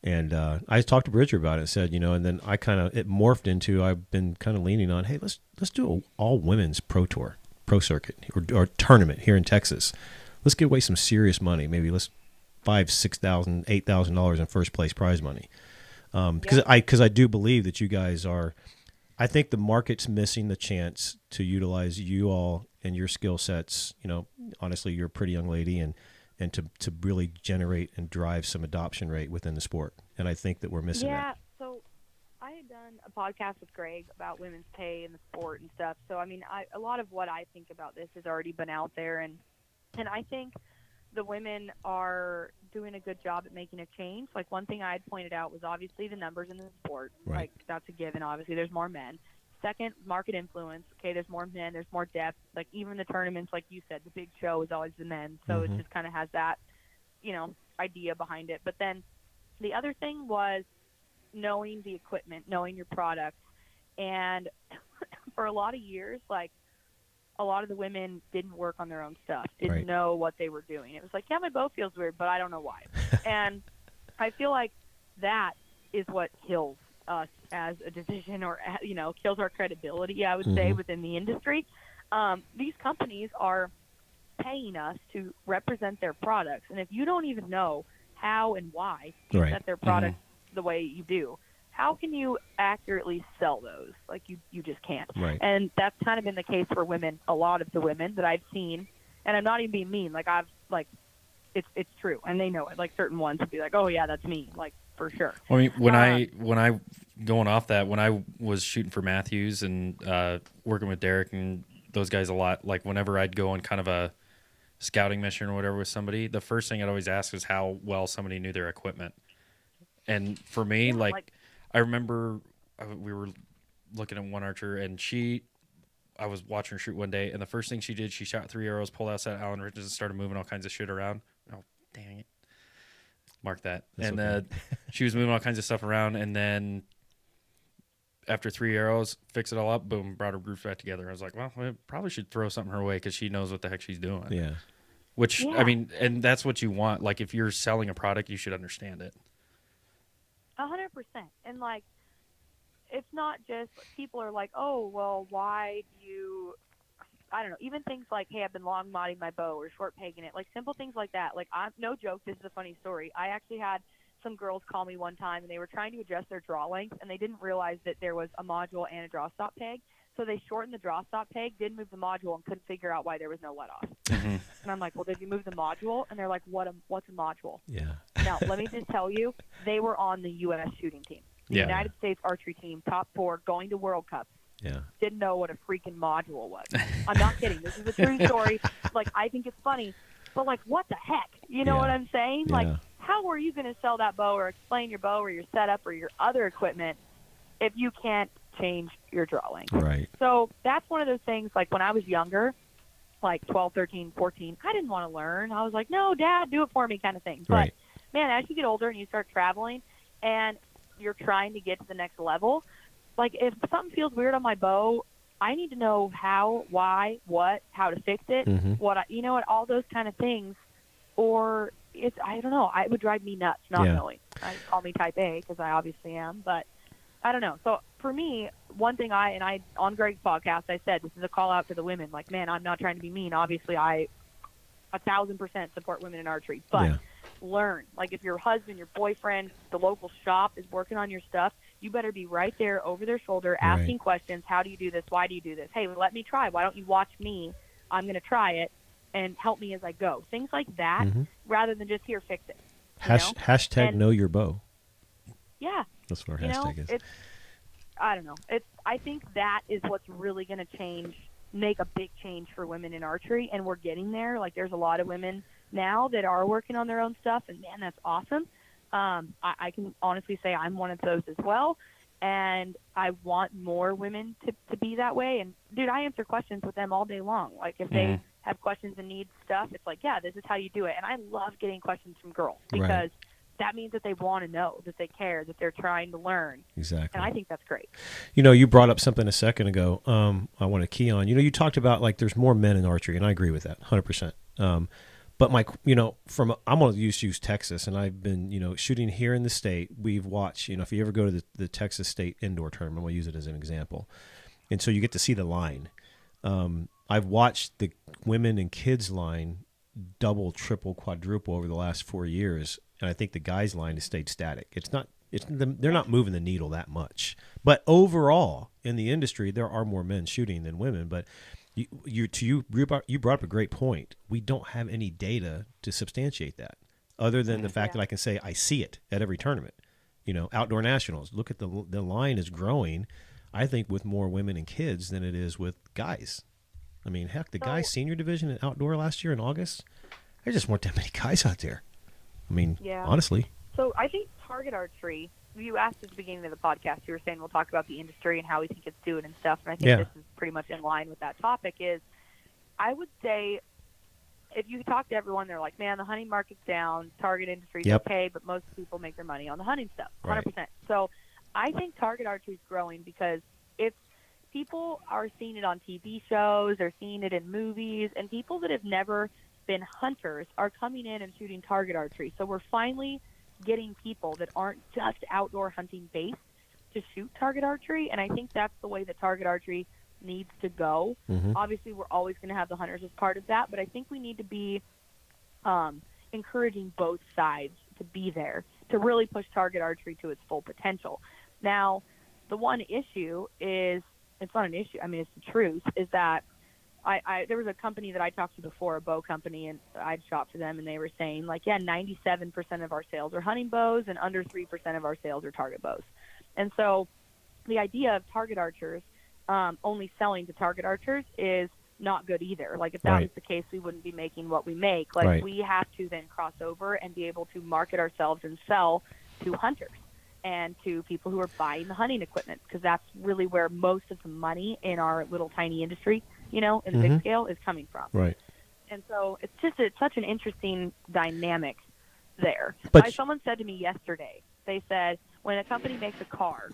And uh, I talked to Bridger about it. and Said, you know, and then I kind of it morphed into I've been kind of leaning on, hey, let's let's do a all women's pro tour, pro circuit or, or tournament here in Texas. Let's give away some serious money. Maybe let's five, six thousand, eight thousand dollars in first place prize money. Um, because Yeah. I because I do believe that you guys are. I think the market's missing the chance to utilize you all and your skill sets. You know, honestly, you're a pretty young lady, and and to to really generate and drive some adoption rate within the sport. And I think that we're missing Yeah. that. So I had done a podcast with Greg about women's pay in the sport and stuff. So I mean, I, a lot of what I think about this has already been out there, and and I think the women are doing a good job at making a change. Like one thing I had pointed out was obviously the numbers in the sport. Right. Like that's a given. Obviously, there's more men. Second, market influence. Okay, there's more men. There's more depth. Like even the tournaments, like you said, the big show is always the men. So Mhm. it just kind of has that, you know, idea behind it. But then the other thing was knowing the equipment, knowing your product. And [laughs] for a lot of years, like a lot of the women didn't work on their own stuff, didn't Right. know what they were doing. It was like, yeah, my bow feels weird, but I don't know why. [laughs] and I feel like that is what kills us as a division or, uh, you know, kills our credibility, I would say, Mhm. within the industry. Um, these companies are paying us to represent their products. And if you don't even know how and why you Right. set their products the way you do, how can you accurately sell those? Like you, you just can't. Right. And that's kind of been the case for women. A lot of the women that I've seen, and I'm not even being mean. Like I've like, it's it's true, and they know it. Like certain ones would be like, oh yeah, that's me, like for sure. I mean, when Uh, I when I going off that when I was shooting for Mathews and uh, working with Derek and those guys a lot, like whenever I'd go on kind of a scouting mission or whatever with somebody, the first thing I'd always ask is how well somebody knew their equipment. And for me, Yeah, like, like- I remember uh, we were looking at one archer and she. I was watching her shoot one day, and the first thing she did, she shot three arrows, pulled outside Allen wrenches, and started moving all kinds of shit around. Oh, dang it! Mark that. That's and okay. uh, she was moving all kinds of stuff around, and then after three arrows, fix it all up, boom, brought her groups back together. I was like, well, I probably should throw something her way because she knows what the heck she's doing. Yeah. Which Yeah. I mean, and that's what you want. Like if you're selling a product, you should understand it. A hundred percent. And like, it's not just people are like, oh, well, why do you? I don't know. Even things like, hey, I've been long modding my bow or short pegging it. Like simple things like that. Like I'm no joke. This is a funny story. I actually had some girls call me one time and they were trying to adjust their draw length and they didn't realize that there was a module and a draw stop peg. So they shortened the draw stop peg, didn't move the module, and couldn't figure out why there was no let off. Mm-hmm. And I'm like, well, did you move the module? And they're like, what? A, what's a module? Yeah. Now, let me just tell you, they were on the U.S. shooting team. The Yeah. United States archery team, top four, going to World Cup. Yeah. Didn't know what a freaking module was. I'm not kidding. This is a true [laughs] story. Like I think it's funny, but like what the heck? You know Yeah. what I'm saying? Like Yeah. how are you going to sell that bow or explain your bow or your setup or your other equipment if you can't change your drawing? Right. So that's one of those things like when I was younger, like 12, 13, 14, I didn't want to learn. I was like, no, dad, do it for me kind of thing. But Right. man, as you get older and you start traveling and you're trying to get to the next level, like if something feels weird on my bow, I need to know how, why, what, how to fix it, Mhm. what I, you know, what all those kind of things, or it's I don't know. I it would drive me nuts not Yeah. knowing. I call me Type A because I obviously am, but I don't know. So for me, one thing I and I on Greg's podcast, I said this is a call out to the women. Like, man, I'm not trying to be mean. Obviously, I a thousand percent support women in archery, but Yeah. learn. Like, if your husband, your boyfriend, the local shop is working on your stuff, you better be right there over their shoulder, Right. asking questions. How do you do this? Why do you do this? Hey, let me try. Why don't you watch me? I'm going to try it and help me as I go. Things like that, Mhm. rather than just here, fix it. Hash, hashtag And- know your bow. Yeah, That's what our you know, hashtag is. it's I don't know. It's I think that is what's really going to change, make a big change for women in archery, and we're getting there. Like there's a lot of women now that are working on their own stuff, and man, that's awesome. Um, I, I can honestly say I'm one of those as well, and I want more women to to be that way. And dude, I answer questions with them all day long. Like if they Mhm. have questions and need stuff, it's like, yeah, this is how you do it. And I love getting questions from girls Right. That means that they want to know, that they care, that they're trying to learn. exactly. And I think that's great. You know, you brought up something a second ago. Um, I want to key on. You know, you talked about like there's more men in archery, and I agree with that, hundred percent. Um, but my, you know, from I'm going to use use Texas, and I've been, you know, shooting here in the state. We've watched, you know, if you ever go to the, the Texas State indoor tournament, we'll use it as an example, and so you get to see the line. Um, I've watched the women and kids line double, triple, quadruple over the last four years, and I think the guys line has stayed static. It's not. It's they're not moving the needle that much. But overall, in the industry, there are more men shooting than women. But you, you to you, you brought up a great point. We don't have any data to substantiate that, other than the mm-hmm. fact Yeah. that I can say I see it at every tournament. You know, outdoor nationals. Look at the the line is growing. I think with more women and kids than it is with guys. I mean, heck, the guys senior division in outdoor last year in August, there just weren't that many guys out there. I mean, Yeah. honestly, So I think target archery. You asked at the beginning of the podcast. You were saying we'll talk about the industry and how we think it's doing and stuff. And I think Yeah. this is pretty much in line with that topic. Is I would say if you talk to everyone, they're like, "Man, the hunting market's down. Target industry's Yep. okay, but most people make their money on the hunting stuff, 100 percent." So I think target archery is growing because it's people are seeing it on TV shows, they're seeing it in movies, and people that have never been hunters are coming in and shooting target archery. So we're finally getting people that aren't just outdoor hunting based to shoot target archery, and I think that's the way that target archery needs to go. Mhm. Obviously, we're always going to have the hunters as part of that, but I think we need to be um, encouraging both sides to be there to really push target archery to its full potential. Now, the one issue is it's not an issue. I mean, it's the truth. Is that I, I there was a company that I talked to before, a bow company, and I'd shop for them, and they were saying like, yeah, 97% of our sales are hunting bows, and under three percent of our sales are target bows. And so, the idea of target archers um, only selling to target archers is not good either. Like if that Right. was the case, we wouldn't be making what we make. Like Right. we have to then cross over and be able to market ourselves and sell to hunters and to people who are buying the hunting equipment because that's really where most of the money in our little tiny industry, you know, in Mhm. big scale is coming from. right. And so it's just it's such an interesting dynamic there. But- I, someone said to me yesterday, they said when a company makes a car,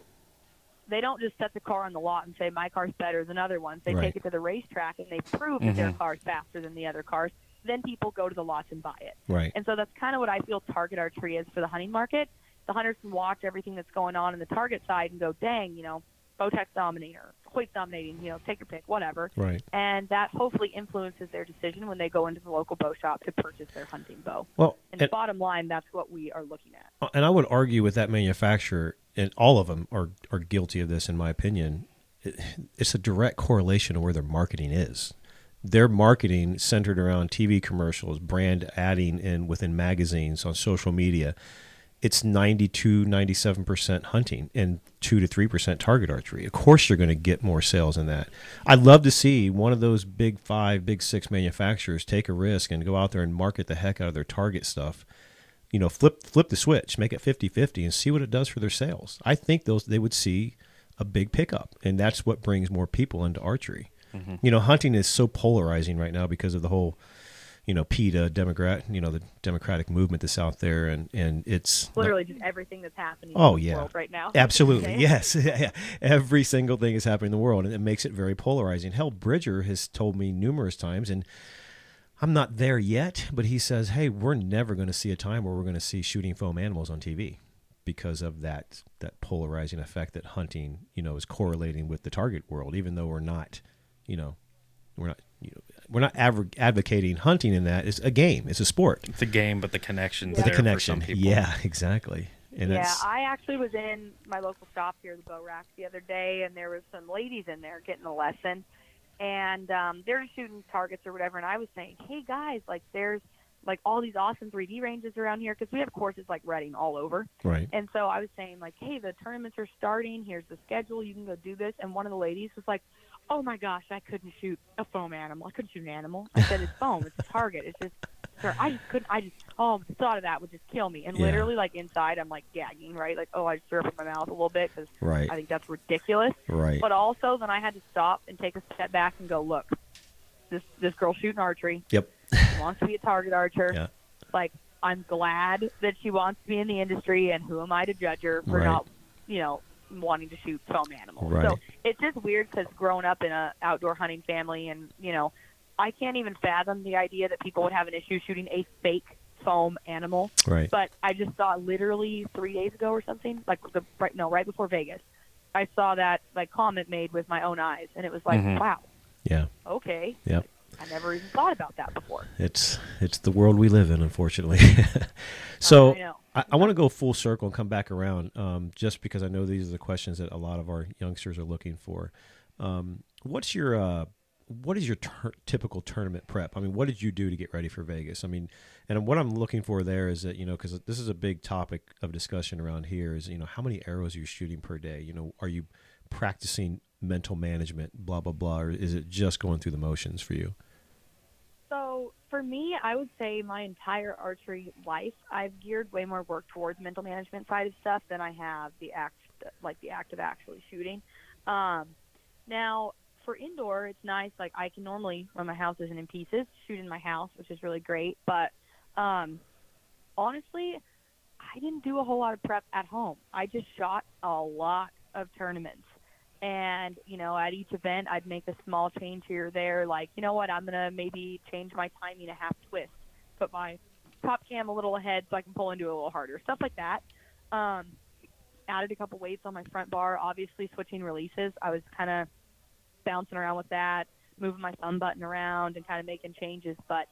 they don't just set the car on the lot and say my car's better than other ones. They Right. take it to the racetrack and they prove that their Mhm. car's faster than the other cars. Then people go to the lots and buy it. Right. And so that's kind of what I feel target archery is for the hunting market. The hunters can watch everything that's going on in the target side and go, dang, you know, Bowtech's dominating or Hoyt's dominating, you know, take your pick, whatever. Right. And that hopefully influences their decision when they go into the local bow shop to purchase their hunting bow. Well, And and, bottom line, that's what we are looking at. Uh, and I would argue with that manufacturer, and all of them are, are guilty of this, in my opinion. It, it's a direct correlation to where their marketing is. Their marketing centered around TV commercials, brand adding in within magazines, on social media. It's 92, 97% hunting and 2 to 3% target archery. Of course, you're going to get more sales in that. I'd love to see one of those big five, big six manufacturers take a risk and go out there and market the heck out of their target stuff. You know, flip flip the switch, make it 50 50 and see what it does for their sales. I think those they would see a big pickup, and that's what brings more people into archery. Mm-hmm. You know, hunting is so polarizing right now because of the whole you know PETA Democrat, you know the Democratic movement that's out there, and and it's Literally just everything that's happening Oh, in the yeah. world right now. Absolutely, Okay? yes. [laughs] Yeah. Every single thing is happening in the world, and it makes it very polarizing. Hell, Bridger has told me numerous times, and I'm not there yet, but he says, "Hey, we're never going to see a time where we're going to see shooting foam animals on TV because of that that polarizing effect that hunting, you know, is correlating with the target world. Even though we're not, you know, we're not, we're not adv- advocating hunting in that. It's a game. It's a sport. It's a game, but the connection's But the connection, for some people. yeah, [laughs] exactly. And yeah, that's I actually was in my local shop here, the Bow Rack, the other day, and there was some ladies in there getting a lesson, and um, they're shooting targets or whatever. And I was saying, hey guys, like there's like all these awesome 3D ranges around here because we have courses like Redding all over. right. And so I was saying like, hey, the tournaments are starting. Here's the schedule. You can go do this. And one of the ladies was like, oh my gosh, I couldn't shoot a foam animal. I couldn't shoot an animal. I said it's foam. It's a target. It's just. Sir, I just couldn't. I just oh, the thought of that would just kill me. And Yeah. literally, like inside, I'm like gagging, right? Like oh, I just threw up in my mouth a little bit because Right. I think that's ridiculous. Right. But also, then I had to stop and take a step back and go, look, this this girl's shooting archery. Yep. She wants to be a target archer. Yeah. Like I'm glad that she wants to be in the industry, and who am I to judge her for Right. not, you know, wanting to shoot foam animals? Right. So it's just weird because growing up in a outdoor hunting family, and you know, I can't even fathom the idea that people would have an issue shooting a fake foam animal. Right. But I just saw literally three days ago or something, like the right no, right before Vegas. I saw that like comment made with my own eyes, and it was like, Mhm. wow, Yeah. okay. Yep. I never even thought about that before. It's it's the world we live in, unfortunately. [laughs] so I. I, want to go full circle and come back around, um, just because I know these are the questions that a lot of our youngsters are looking for. Um, what's your uh, what is your tur typical tournament prep? I mean, what did you do to get ready for Vegas? I mean, and what I'm looking for there is that you know because this is a big topic of discussion around here is you know how many arrows are you shooting per day? You know, are you practicing mental management, blah blah blah, or is it just going through the motions for you? So for me, I would say my entire archery life, I've geared way more work towards mental management side of stuff than I have the act, like the act of actually shooting. Um, now for indoor, it's nice. Like I can normally, when my house isn't in pieces, shoot in my house, which is really great. But um, honestly, I didn't do a whole lot of prep at home. I just shot a lot of tournaments. And, you know, at each event, I'd make a small change here or there. Like, you know what, I'm going to maybe change my timing a half twist, put my top cam a little ahead so I can pull into it a little harder, stuff like that. Um, added a couple weights on my front bar, obviously switching releases. I was kind of bouncing around with that, moving my thumb button around and kind of making changes. But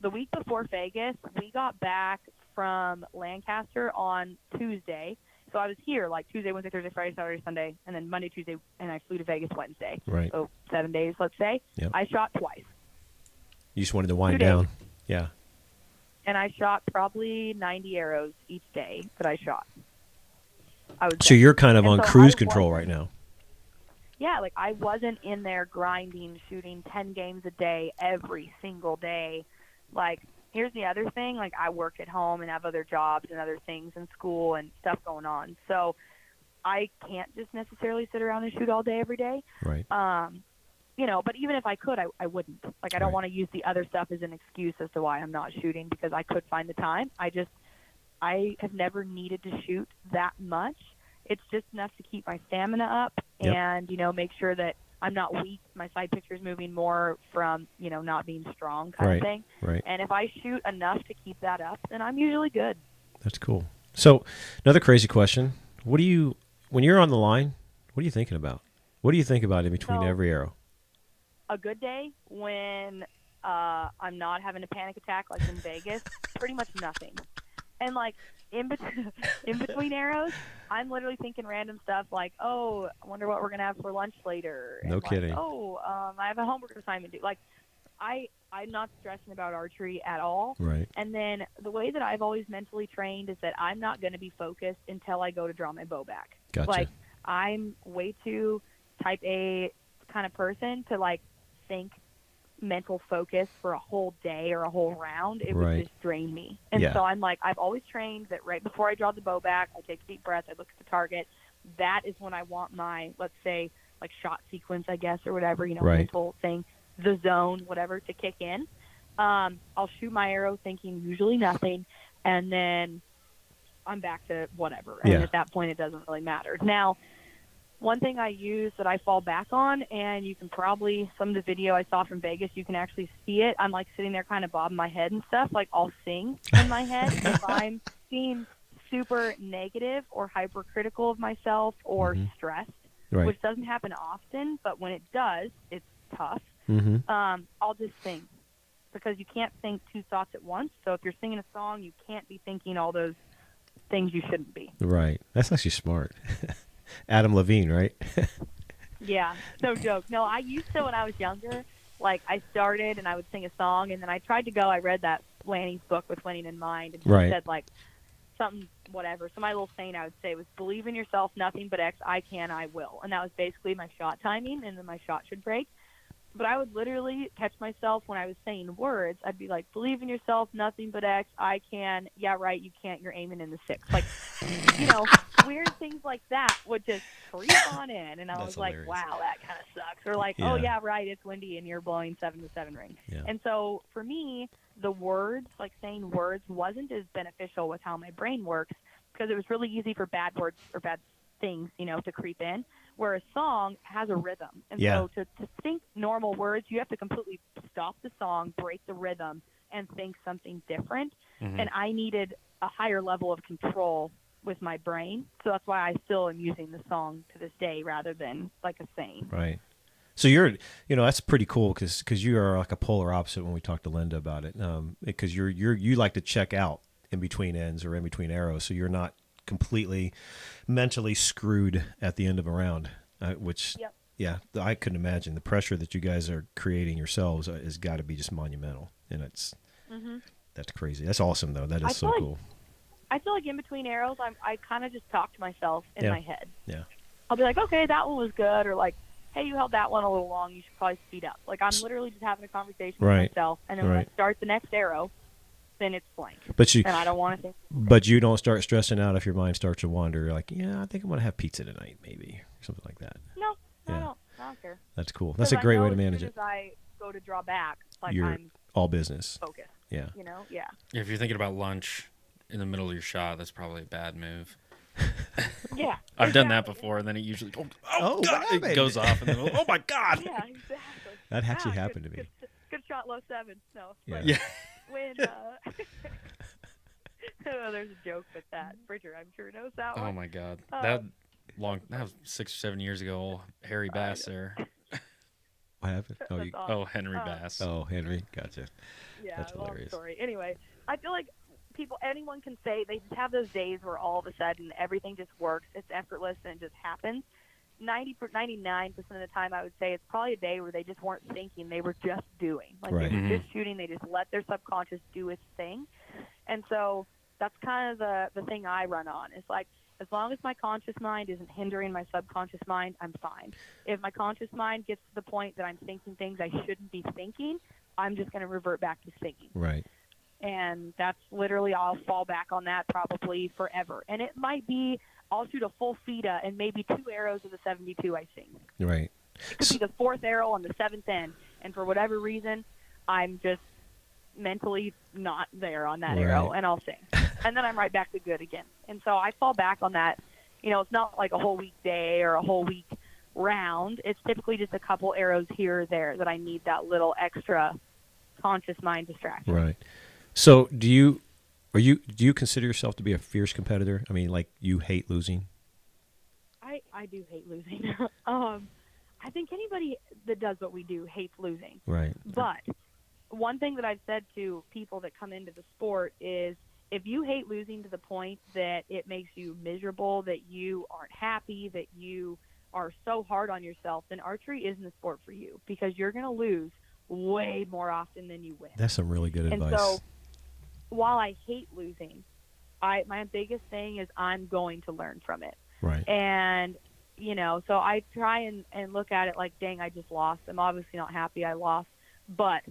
the week before Vegas, we got back from Lancaster on Tuesday. So I was here like Tuesday, Wednesday, Thursday, Friday, Saturday, Sunday, and then Monday, Tuesday, and I flew to Vegas Wednesday. Right. So seven days, let's say. Yep. I shot twice, You just wanted to wind down. Yeah. and I shot probably 90 arrows each day that I shot. I was So you're kind of And on so cruise control right now. yeah, like I wasn't in there grinding, shooting 10 games a day every single day. Like, here's the other thing like, I work at home and have other jobs and other things in school and stuff going on. So I can't just necessarily sit around and shoot all day every day. Right. Um, you know, but even if I could, I, I wouldn't. Like, I don't Right. want to use the other stuff as an excuse as to why I'm not shooting because I could find the time. I just, I have never needed to shoot that much. It's just enough to keep my stamina up Yep. and, you know, make sure that I'm not weak. My side picture's moving more from, you know, not being strong kind Right. of thing. Right. And if I shoot enough to keep that up, then I'm usually good. That's cool. So, another crazy question: What do you, when you're on the line, what are you thinking about? What do you think about in between So- every arrow? a good day when uh, I'm not having a panic attack like in Vegas, pretty much nothing. And like in between [laughs] in between arrows, I'm literally thinking random stuff like, "Oh, I wonder what we're gonna have for lunch later." No like, kidding. oh, um, I have a homework assignment due. Like, I I'm not stressing about archery at all. Right. And then the way that I've always mentally trained is that I'm not going to be focused until I go to draw my bow back. Gotcha. Like I'm way too type A kind of person to like think mental focus for a whole day or a whole round. It Right. would just drain me. And Yeah. so I'm like I've always trained that right before I draw the bow back, I take a deep breath, I look at the target. That is when I want my let's say like shot sequence, I guess, or whatever, you know, Right. mental thing, the zone, whatever, to kick in. Um, I'll shoot my arrow thinking usually nothing, and then I'm back to whatever. And Yeah. at that point, it doesn't really matter. Now, one thing I use that I fall back on, and you can probably some of the video I saw from Vegas, you can actually see it. I'm like sitting there, kind of bobbing my head and stuff. Like I'll sing in my head [laughs] if I'm being super negative or hypercritical of myself or Mhm. stressed, Right. which doesn't happen often, but when it does, it's tough mm-hmm. um, I'll just sing because you can't think two thoughts at once. So if you're singing a song, you can't be thinking all those things you shouldn't be. Right. That's actually smart. [laughs] Adam Levine, right? [laughs] Yeah, no joke. No, I used to when I was younger. Like I started and I would sing a song, and then I tried to go. I read that Lanny's book with winning in mind, and she Right. said like something whatever. So my little saying I would say was believe in yourself, nothing but X. I can, I will, and that was basically my shot timing, and then my shot should break. But I would literally catch myself when I was saying words. I'd be like, believe in yourself, nothing but X. I can. Yeah, right. You can't. You're aiming in the six. Like, you know, weird things like that would just creep on in, and I That's was like, hilarious. wow, that kind of sucks. Or like, oh Yeah. yeah, right. It's windy and you're blowing seven to seven ring. Yeah. And so for me, the words, like saying words, wasn't as beneficial with how my brain works because it was really easy for bad words or bad things, you know, to creep in. Where a song has a rhythm, and Yeah. so to, to think normal words, you have to completely stop the song, break the rhythm, and think something different. Mhm. And I needed a higher level of control with my brain, so that's why I still am using the song to this day rather than like a saying. Right. So you're, you know, that's pretty cool because because you are like a polar opposite when we talked to Linda about it. Um, because you're you're you like to check out in between ends or in between arrows, so you're not completely mentally screwed at the end of a round. Uh, which, Yep. yeah, I couldn't imagine the pressure that you guys are creating yourselves uh, has got to be just monumental, and it's that's crazy. That's awesome though. That Mm-hmm. I so like- cool. I feel like in between arrows, I'm, I kind of just talk to myself in Yeah. my head. Yeah. I'll be like, okay, that one was good, or like, hey, you held that one a little long. You should probably speed up. Like I'm literally just having a conversation Right. with myself, and then when Right. I start the next arrow, then it's blank, But you, and I don't want to think. but you don't start stressing out if your mind starts to wander. Like, yeah, I think I'm gonna have pizza tonight, maybe or something like that. No, no, Yeah. no, I don't care. That's cool. That's a great way to as manage soon it. As I go to draw back, like You're I'm all business. focused. Yeah. You know, yeah. If you're thinking about lunch in the middle of your shot, that's probably a bad move. [laughs] Yeah. [laughs] I've done that before, and then it usually oh, Oh, what God, it goes off, and then oh my [laughs] god. Yeah, exactly. That actually Ah, good- happened to me. Good, good shot, low seven. No. Yeah. Yeah. When uh, [laughs] oh, there's a joke with that. Bridger, I'm sure knows that Oh one. my god. Oh. That long that was six or seven years ago. Old Harry Bass there. [laughs] What happened? Oh, That's you, awesome. Oh, Henry Uh, Bass. oh, Henry, gotcha. yeah, that's long hilarious. story. Anyway, I feel like people, anyone can say they just have those days where all of a sudden everything just works. It's effortless and it just happens. 90 99% of the time, I would say it's probably a day where they just weren't thinking. They were just doing. Like Right. they were just mm-hmm. shooting. They just let their subconscious do its thing. And so that's kind of the, the thing I run on. It's like, as long as my conscious mind isn't hindering my subconscious mind, I'm fine. If my conscious mind gets to the point that I'm thinking things I shouldn't be thinking, I'm just going to revert back to thinking Right. and that's literally I'll fall back on that probably forever. And it might be I'll shoot a full FITA and maybe two arrows of the 72 I sing. Right. It could be the fourth arrow on the seventh end, and for whatever reason, I'm just mentally not there on that arrow, and I'll sing, [laughs] and then I'm right back to good again. And so I fall back on that. You know, it's not like a whole week day or a whole week round. It's typically just a couple arrows here or there that I need that little extra conscious mind distraction. Right. So, do you are you do you consider yourself to be a fierce competitor? I mean, like you hate losing. I I do hate losing. [laughs] um, I think anybody that does what we do hates losing. Right. But one thing that I've said to people that come into the sport is if you hate losing to the point that it makes you miserable, that you aren't happy, that you are so hard on yourself, then archery isn't the sport for you because you're going to lose way more often than you win. That's some really good And advice. so, while I hate losing, I my biggest thing is I'm going to learn from it. right. And you know, so I try and and look at it like, dang, I just lost. I'm obviously not happy I lost, but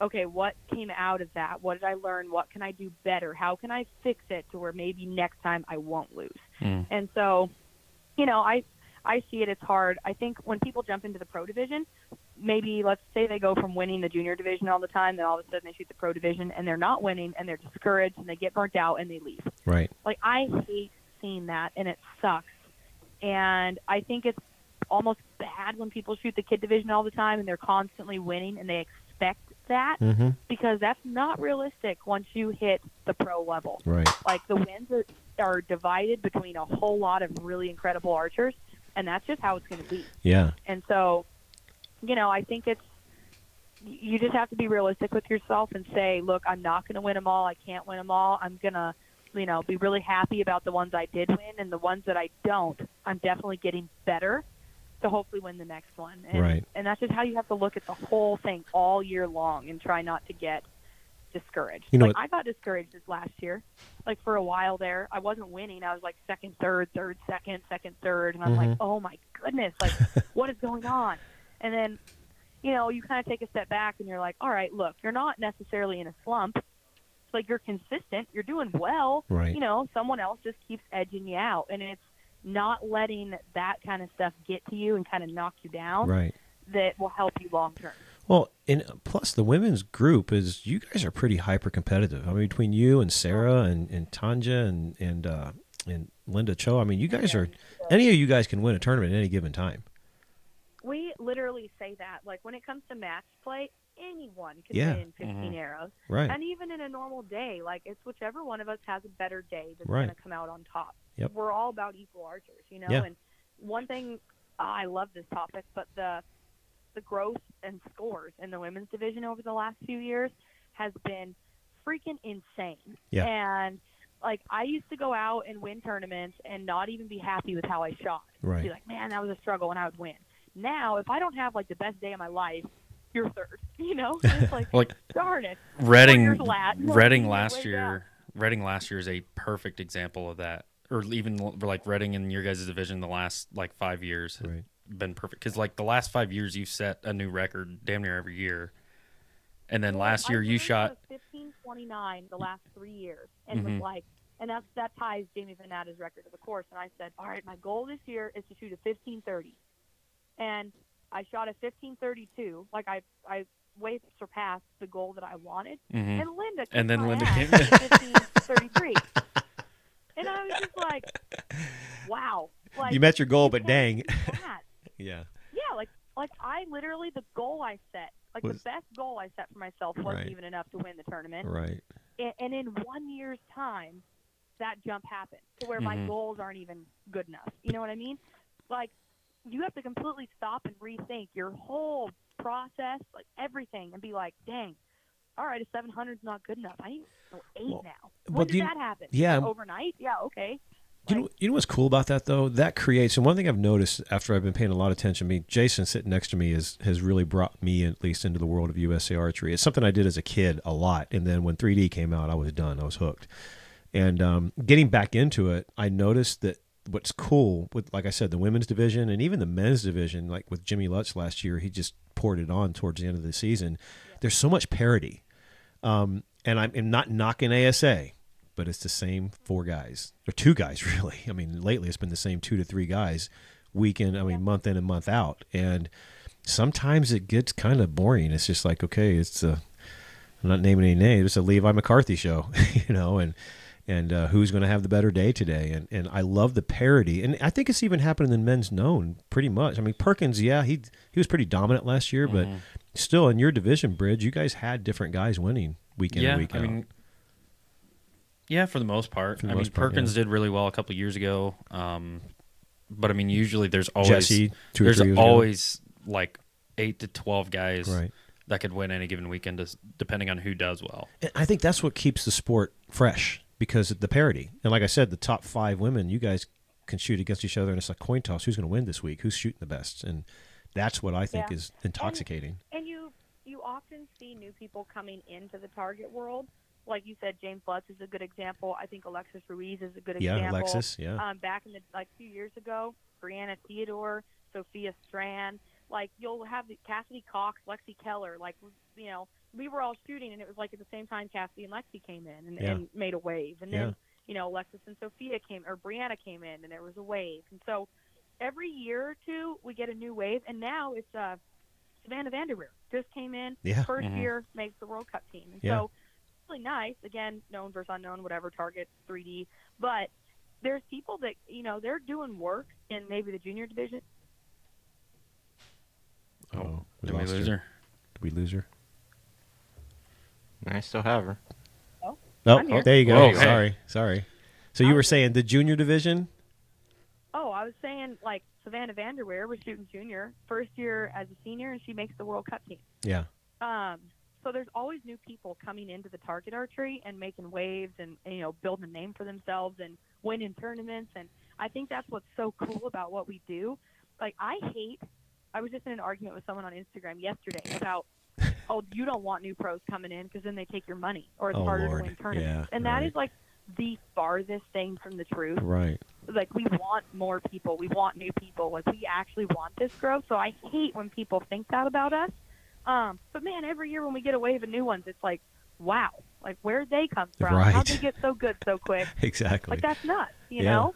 okay, what came out of that? What did I learn? What can I do better? How can I fix it to where maybe next time I won't lose? Mm. And so, you know, I I see it. It's hard. I think when people jump into the pro division, maybe let's say they go from winning the junior division all the time, then all of a sudden they shoot the pro division and they're not winning and they're discouraged and they get burnt out and they leave. Right. Like I hate seeing that and it sucks. And I think it's almost bad when people shoot the kid division all the time and they're constantly winning and they expect that Mm-hmm. because that's not realistic once you hit the pro level. Right. Like the wins are, are divided between a whole lot of really incredible archers, and that's just how it's going to be. Yeah. And so, you know, I think it's you just have to be realistic with yourself and say, look, I'm not going to win them all. I can't win them all. I'm going to, you know, be really happy about the ones I did win, and the ones that I don't, I'm definitely getting better to hopefully win the next one. And, Right. And that's just how you have to look at the whole thing all year long and try not to get discouraged. You know like I got discouraged this last year. Like for a while there, I wasn't winning. I was like second, third, third, second, second, third, and I'm like, Mhm. oh my goodness, like [laughs] what is going on? And then, you know, you kind of take a step back and you're like, all right, look, you're not necessarily in a slump. It's like you're consistent, you're doing well. Right. You know, someone else just keeps edging you out, and it's not letting that kind of stuff get to you and kind of knock you down Right. that will help you long term. Well, and plus the women's group is you guys are pretty hyper competitive. I mean, between you and Sarah and, and Tanja and and uh, and Linda Ochoa, I mean, you guys are any of you guys can win a tournament at any given time. We literally say that. Like when it comes to match play, anyone can Yeah. win 15 mm-hmm. arrows. Right. And even in a normal day, like it's whichever one of us has a better day that's Right. going to come out on top. Yep. We're all about equal archers, you know. Yeah. And one thing I love this topic, but the the growth and scores in the women's division over the last few years has been freaking insane. Yeah. And like I used to go out and win tournaments and not even be happy with how I shot. Right. Be like, man, that was a struggle, and I would win. Now, if I don't have like the best day of my life, you're third. [laughs] You know, [laughs] it's like, Like darn it. Redding, Warriors. Redding Way last down. year, Redding last year is a perfect example of that. Or even like Redding in your guys' division the last like five years has Right. been perfect because like the last five years you've set a new record damn near every year, and then last year you shot 1529 the last three years, and Mhm. was like, and that's that ties Jamie Van Natta's record of the course. And I said, all right, my goal this year is to shoot a 1530, and I shot a 1532. Like I, I way surpassed the goal that I wanted. mhm. And Linda, kicked And then Linda came- at [laughs] 1533. and I was just like, wow. Like, You met your goal, but dang. [laughs] Yeah. Yeah, like like I literally the goal I set, like Was- the best goal I set for myself wasn't Right. even enough to win the tournament. Right. And, and in one year's time, that jump happened to where my Mhm. goals aren't even good enough. You know what I mean? Like you have to completely stop and rethink your whole process, like everything, and be like, dang. All right, a 700 is not good enough. I need to go eight Well, now. When did you- that happen? yeah. overnight. Yeah, okay. You know, you know what's cool about that though? That creates, and one thing I've noticed after I've been paying a lot of attention. I mean, Jason sitting next to me is has really brought me at least into the world of USA archery. It's something I did as a kid a lot, and then when 3D came out, I was done. I was hooked. And um, getting back into it, I noticed that what's cool with, like I said, the women's division and even the men's division, like with Jimmy Lutz last year, he just poured it on towards the end of the season. There's so much parity, um, and I'm, I'm not knocking ASA but it's the same four guys or two guys [laughs] really. I mean, lately it's been the same two to three guys, week in, I mean, month in and month out, and sometimes it gets kind of boring. It's just like, okay, it's a, I'm not naming any names. It's a Levi McCarthy show, [laughs] you know, and and uh, who's going to have the better day today? And and I love the parity, and I think it's even happening in men's known pretty much. I mean, Perkins, yeah, he he was pretty dominant last year, but still in your division, Bridge, you guys had different guys winning week in yeah, and week I out. mean, yeah, for the most part. The I mean, part, Perkins yeah. did really well a couple years ago. Um, but I mean, usually there's always Jesse, two there's three years ago. always like eight to twelve guys Right. that could win any given weekend, depending on who does well. And I think that's what keeps the sport fresh because of the parity. And like I said, the top five women, you guys can shoot against each other, and it's a coin toss. Who's going to win this week? Who's shooting the best? And that's what I think Yeah. is intoxicating. And you you often see new people coming into the target world. Like you said, James Lutz is a good example. I think Alexis Ruiz is a good Yeah, example. Alexis. Yeah. Um, back in the like a few years ago, Brianna Theodore, Sophia Strand, like you'll have the Cassidy Cox, Lexi Keller, like you know, we were all shooting, and it was like at the same time Cassie and Lexi came in and, Yeah. and made a wave, and Yeah. then you know Alexis and Sophia came or Brianna came in, and there was a wave, and so every year or two we get a new wave, and now it's uh, Savannah Vanderweer just came in, Yeah. 1st Mhm. year makes the World Cup team, and Yeah. so really nice. Again, known versus unknown, whatever target 3D, but there's people that you know they're doing work in maybe the junior division. Oh, we Did we lost lose her. her? Did we lose her? I still have her. Oh, I'm here. oh, there you go. Whoa, hey. sorry, sorry. So you I were saying the junior division? Oh, I was saying like Savannah Vanderweer was shooting junior, first year as a senior, and she makes the World Cup team. Yeah. Um, so there's always new people coming into the target archery and making waves and, and you know building a name for themselves and winning tournaments. And I think that's what's so cool about what we do. Like I hate. I was just in an argument with someone on Instagram yesterday about, oh, you don't want new pros coming in because then they take your money or it's Oh, harder Lord. to win tournaments. Yeah, and that is right. like the farthest thing from the truth Right. like we want more people we want new people like we actually want this growth so i hate when people think that about us um but man every year when we get a wave of new ones it's like wow like where'd they come from Right. how'd they get so good so quick [laughs] Exactly. like that's nuts you Yeah. know.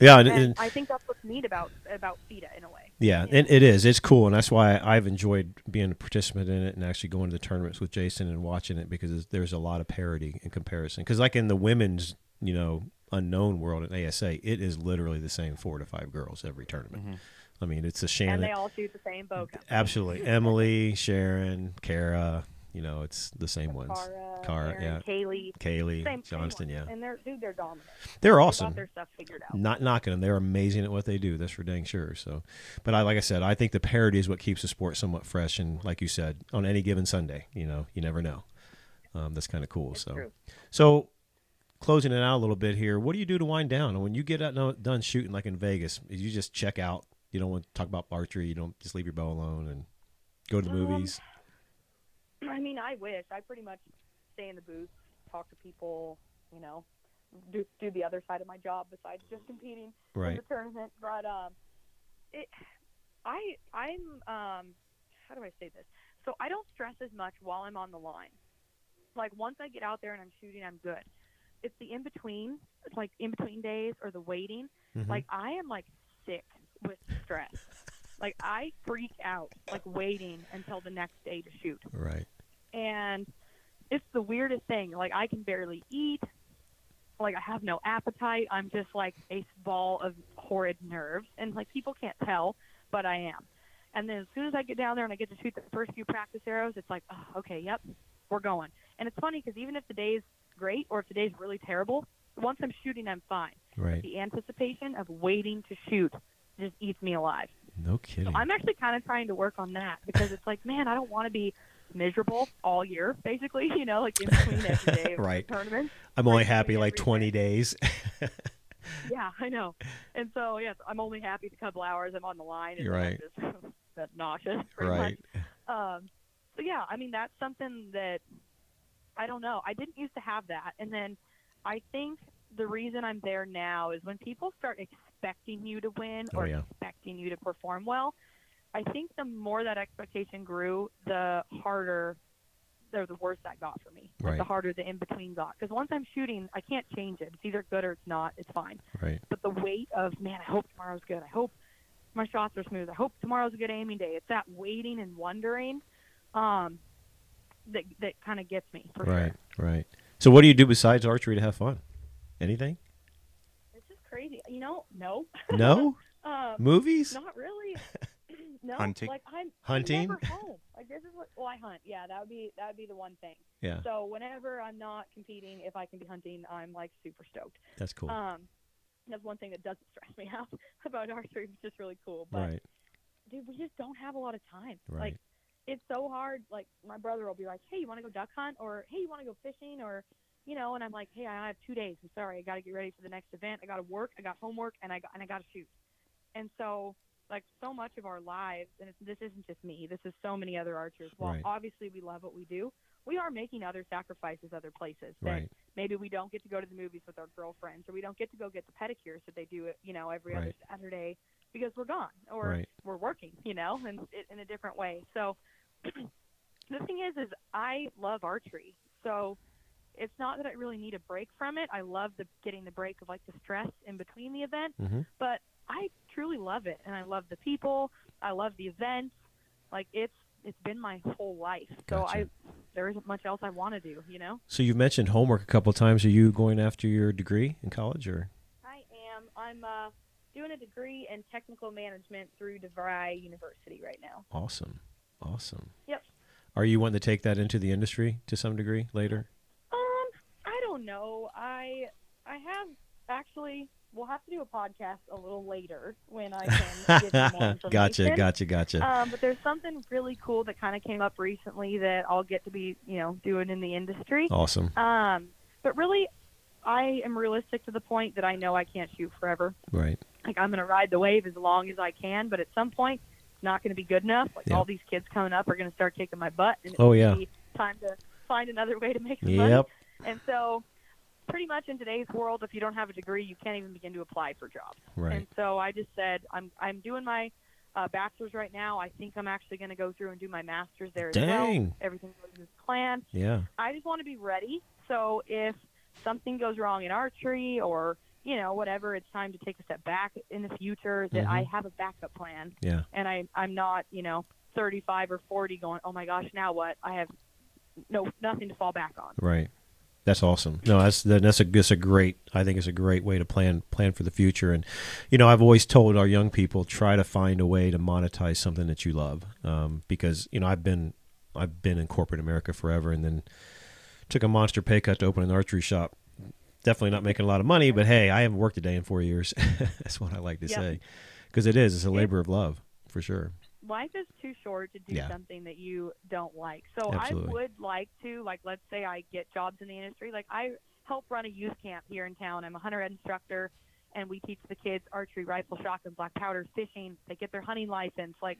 Yeah, and, and and- i think that's what's neat about about FITA in a way yeah, you know? and it is. It's cool, and that's why I've enjoyed being a participant in it and actually going to the tournaments with Jason and watching it because there's a lot of parity in comparison. Because like in the women's, you know, unknown world at ASA, it is literally the same four to five girls every tournament. Mm-hmm. I mean, it's a shame. and they all shoot the same bow company. Absolutely, Emily, Sharon, Kara. You know, it's the same ones. Cara, Cara, Erin, yeah. Kaylee, Kaylee, same, Johnston, same yeah. and they're dude they're dominant They're They awesome. got their stuff figured out Not knocking them. They're amazing at what they do. That's for dang sure. So, but I, like I said, I think the parity is what keeps the sport somewhat fresh. And like you said, on any given Sunday, you know, you never know. Um, that's kind of cool. It's so, true. so closing it out a little bit here. What do you do to wind down? When you get out, no- done shooting, like in Vegas, you just check out. You don't want to talk about archery. You don't just leave your bow alone and go to the Um, movies. [clears throat] I mean, I wish I pretty much stay in the booth, talk to people, you know, do do the other side of my job besides just competing in the tournament. But um, it, I I'm um, how do I say this? So I don't stress as much while I'm on the line. Like once I get out there and I'm shooting, I'm good. It's the in between, like in between days or the waiting. Mhm. Like I am like sick with stress. Like I freak out like waiting until the next day to shoot right. and it's the weirdest thing. Like I can barely eat. Like I have no appetite. I'm just like a ball of horrid nerves, and like people can't tell, but I am. And then as soon as I get down there and I get to shoot the first few practice arrows, it's like, oh, okay, yep, we're going. And it's funny because even if the day's great or if the day's really terrible, once I'm shooting, I'm fine. Right. The anticipation of waiting to shoot just eats me alive. No kidding. So I'm actually kind of trying to work on that because it's like, man, I don't want to be miserable all year, basically. [laughs] You know, like in between every day of [laughs] Right. the tournament. I'm only happy like everything. 20 days. [laughs] Yeah, I know. And so, yes, I'm only happy the couple hours I'm on the line. And You're right. I'm just that nauseous. right. much. Um, so yeah, I mean that's something that I don't know. I didn't used to have that, and then I think the reason I'm there now is when people start expecting you to win Oh, or yeah. expecting you to perform well. I think the more that expectation grew, the harder or the worse that got for me. Like, The harder the in between got. Because once I'm shooting, I can't change it. It's either good or it's not. It's fine Right. but the weight of man, I hope tomorrow's good. I hope my shots are smooth. I hope tomorrow's a good aiming day. It's that waiting and wondering um, that that kind of gets me Right. sure. Right. So what do you do besides archery to have fun? Anything? It's. You know, no, No? [laughs] um, Movies? not really. [laughs] no, Hunting? like I'm Hunting? I'm never [laughs] home. Like this is what. Well, I hunt. Yeah, that would be that would be the one thing. Yeah. So whenever I'm not competing, if I can be hunting, I'm like super stoked. That's cool. Um, that's one thing that doesn't stress me out about archery, which is really cool. But right. dude, we just don't have a lot of time. Right. Like, it's so hard. Like, my brother will be like, "Hey, you want to go duck hunt?" or "Hey, you want to go fishing?" or you know, and I'm like, "Hey, I have two days. I'm sorry, I got to get ready for the next event. I got to work. I got homework, and I got and I got to shoot." And so like so much of our lives, and it's, this isn't just me. This is so many other archers. While Right. obviously we love what we do, we are making other sacrifices other places. That Right. Maybe we don't get to go to the movies with our girlfriends, or we don't get to go get the pedicures that they do, you know, every other Saturday because we're gone or Right. we're working, you know, and in a different way. So [clears throat] the thing is, is I love archery, so it's not that I really need a break from it. I love the getting the break of like the stress in between the event, hmm but I truly love it, and I love the people. I love the events. Like it's it's been my whole life. So I there isn't much else I want to do. You know. So you've mentioned homework a couple of times. Are you going after your degree in college, or I am. I'm uh, doing a degree in technical management through DeVry University right now. awesome, awesome? Yep. Are you wanting to take that into the industry to some degree later? I don't know. I I have actually. We'll have to do a podcast a little later when I can [laughs] you more information. gotcha, gotcha, gotcha. Um, but there's something really cool that kind of came up recently that I'll get to be, you know, doing in the industry. awesome. Um, but really, I am realistic to the point that I know I can't shoot forever. Right. Like I'm going to ride the wave as long as I can, but at some point, it's not going to be good enough. Like Yeah. all these kids coming up are going to start kicking my butt, and Oh, yeah. be time to find another way to make some money. And so, pretty much in today's world, if you don't have a degree, you can't even begin to apply for jobs. Right. And so I just said I'm I'm doing my uh, bachelor's right now. I think I'm actually going to go through and do my master's there as well. Dang. Everything goes as planned. Yeah. I just want to be ready. So if something goes wrong in archery or you know whatever, it's time to take a step back in the future. That I Mhm. have a backup plan, Yeah. and I I'm not you know 35 or 40 going. Oh my gosh, now what? I have no nothing to fall back on. Right. That's awesome. No, that's that's a that's a great. I think it's a great way to plan plan for the future. And you know, I've always told our young people try to find a way to monetize something that you love, um, because you know I've been I've been in corporate America forever, and then took a monster pay cut to open an archery shop. Definitely not making a lot of money, but hey, I haven't worked a day in four years. [laughs] that's what I like to Yeah. say, because it is it's a labor of love for sure. Life is too short to do Yeah. something that you don't like. So Absolutely. I would like to, like, let's say I get jobs in the industry. Like, I help run a youth camp here in town. I'm a hunter ed instructor, and we teach the kids archery, rifle, shotgun, black powder, fishing. They get their hunting license. Like,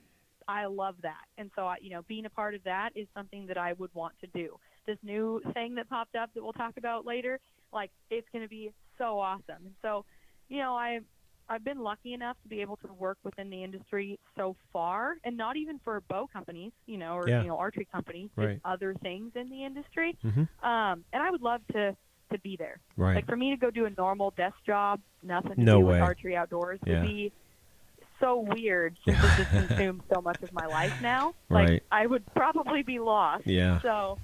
I love that. And so, I, you know, being a part of that is something that I would want to do. This new thing that popped up that we'll talk about later, like, it's going to be so awesome. And so, you know, I I've been lucky enough to be able to work within the industry so far, and not even for bow companies, you know, or Yeah. you know, archery companies, Right. other things in the industry. Mhm. Um, and I would love to to be there. Right. Like for me to go do a normal desk job, nothing to No do way. with archery outdoors, Yeah. would be so weird since [laughs] it just consumes so much of my life now. Right. Like I would probably be lost. Yeah. So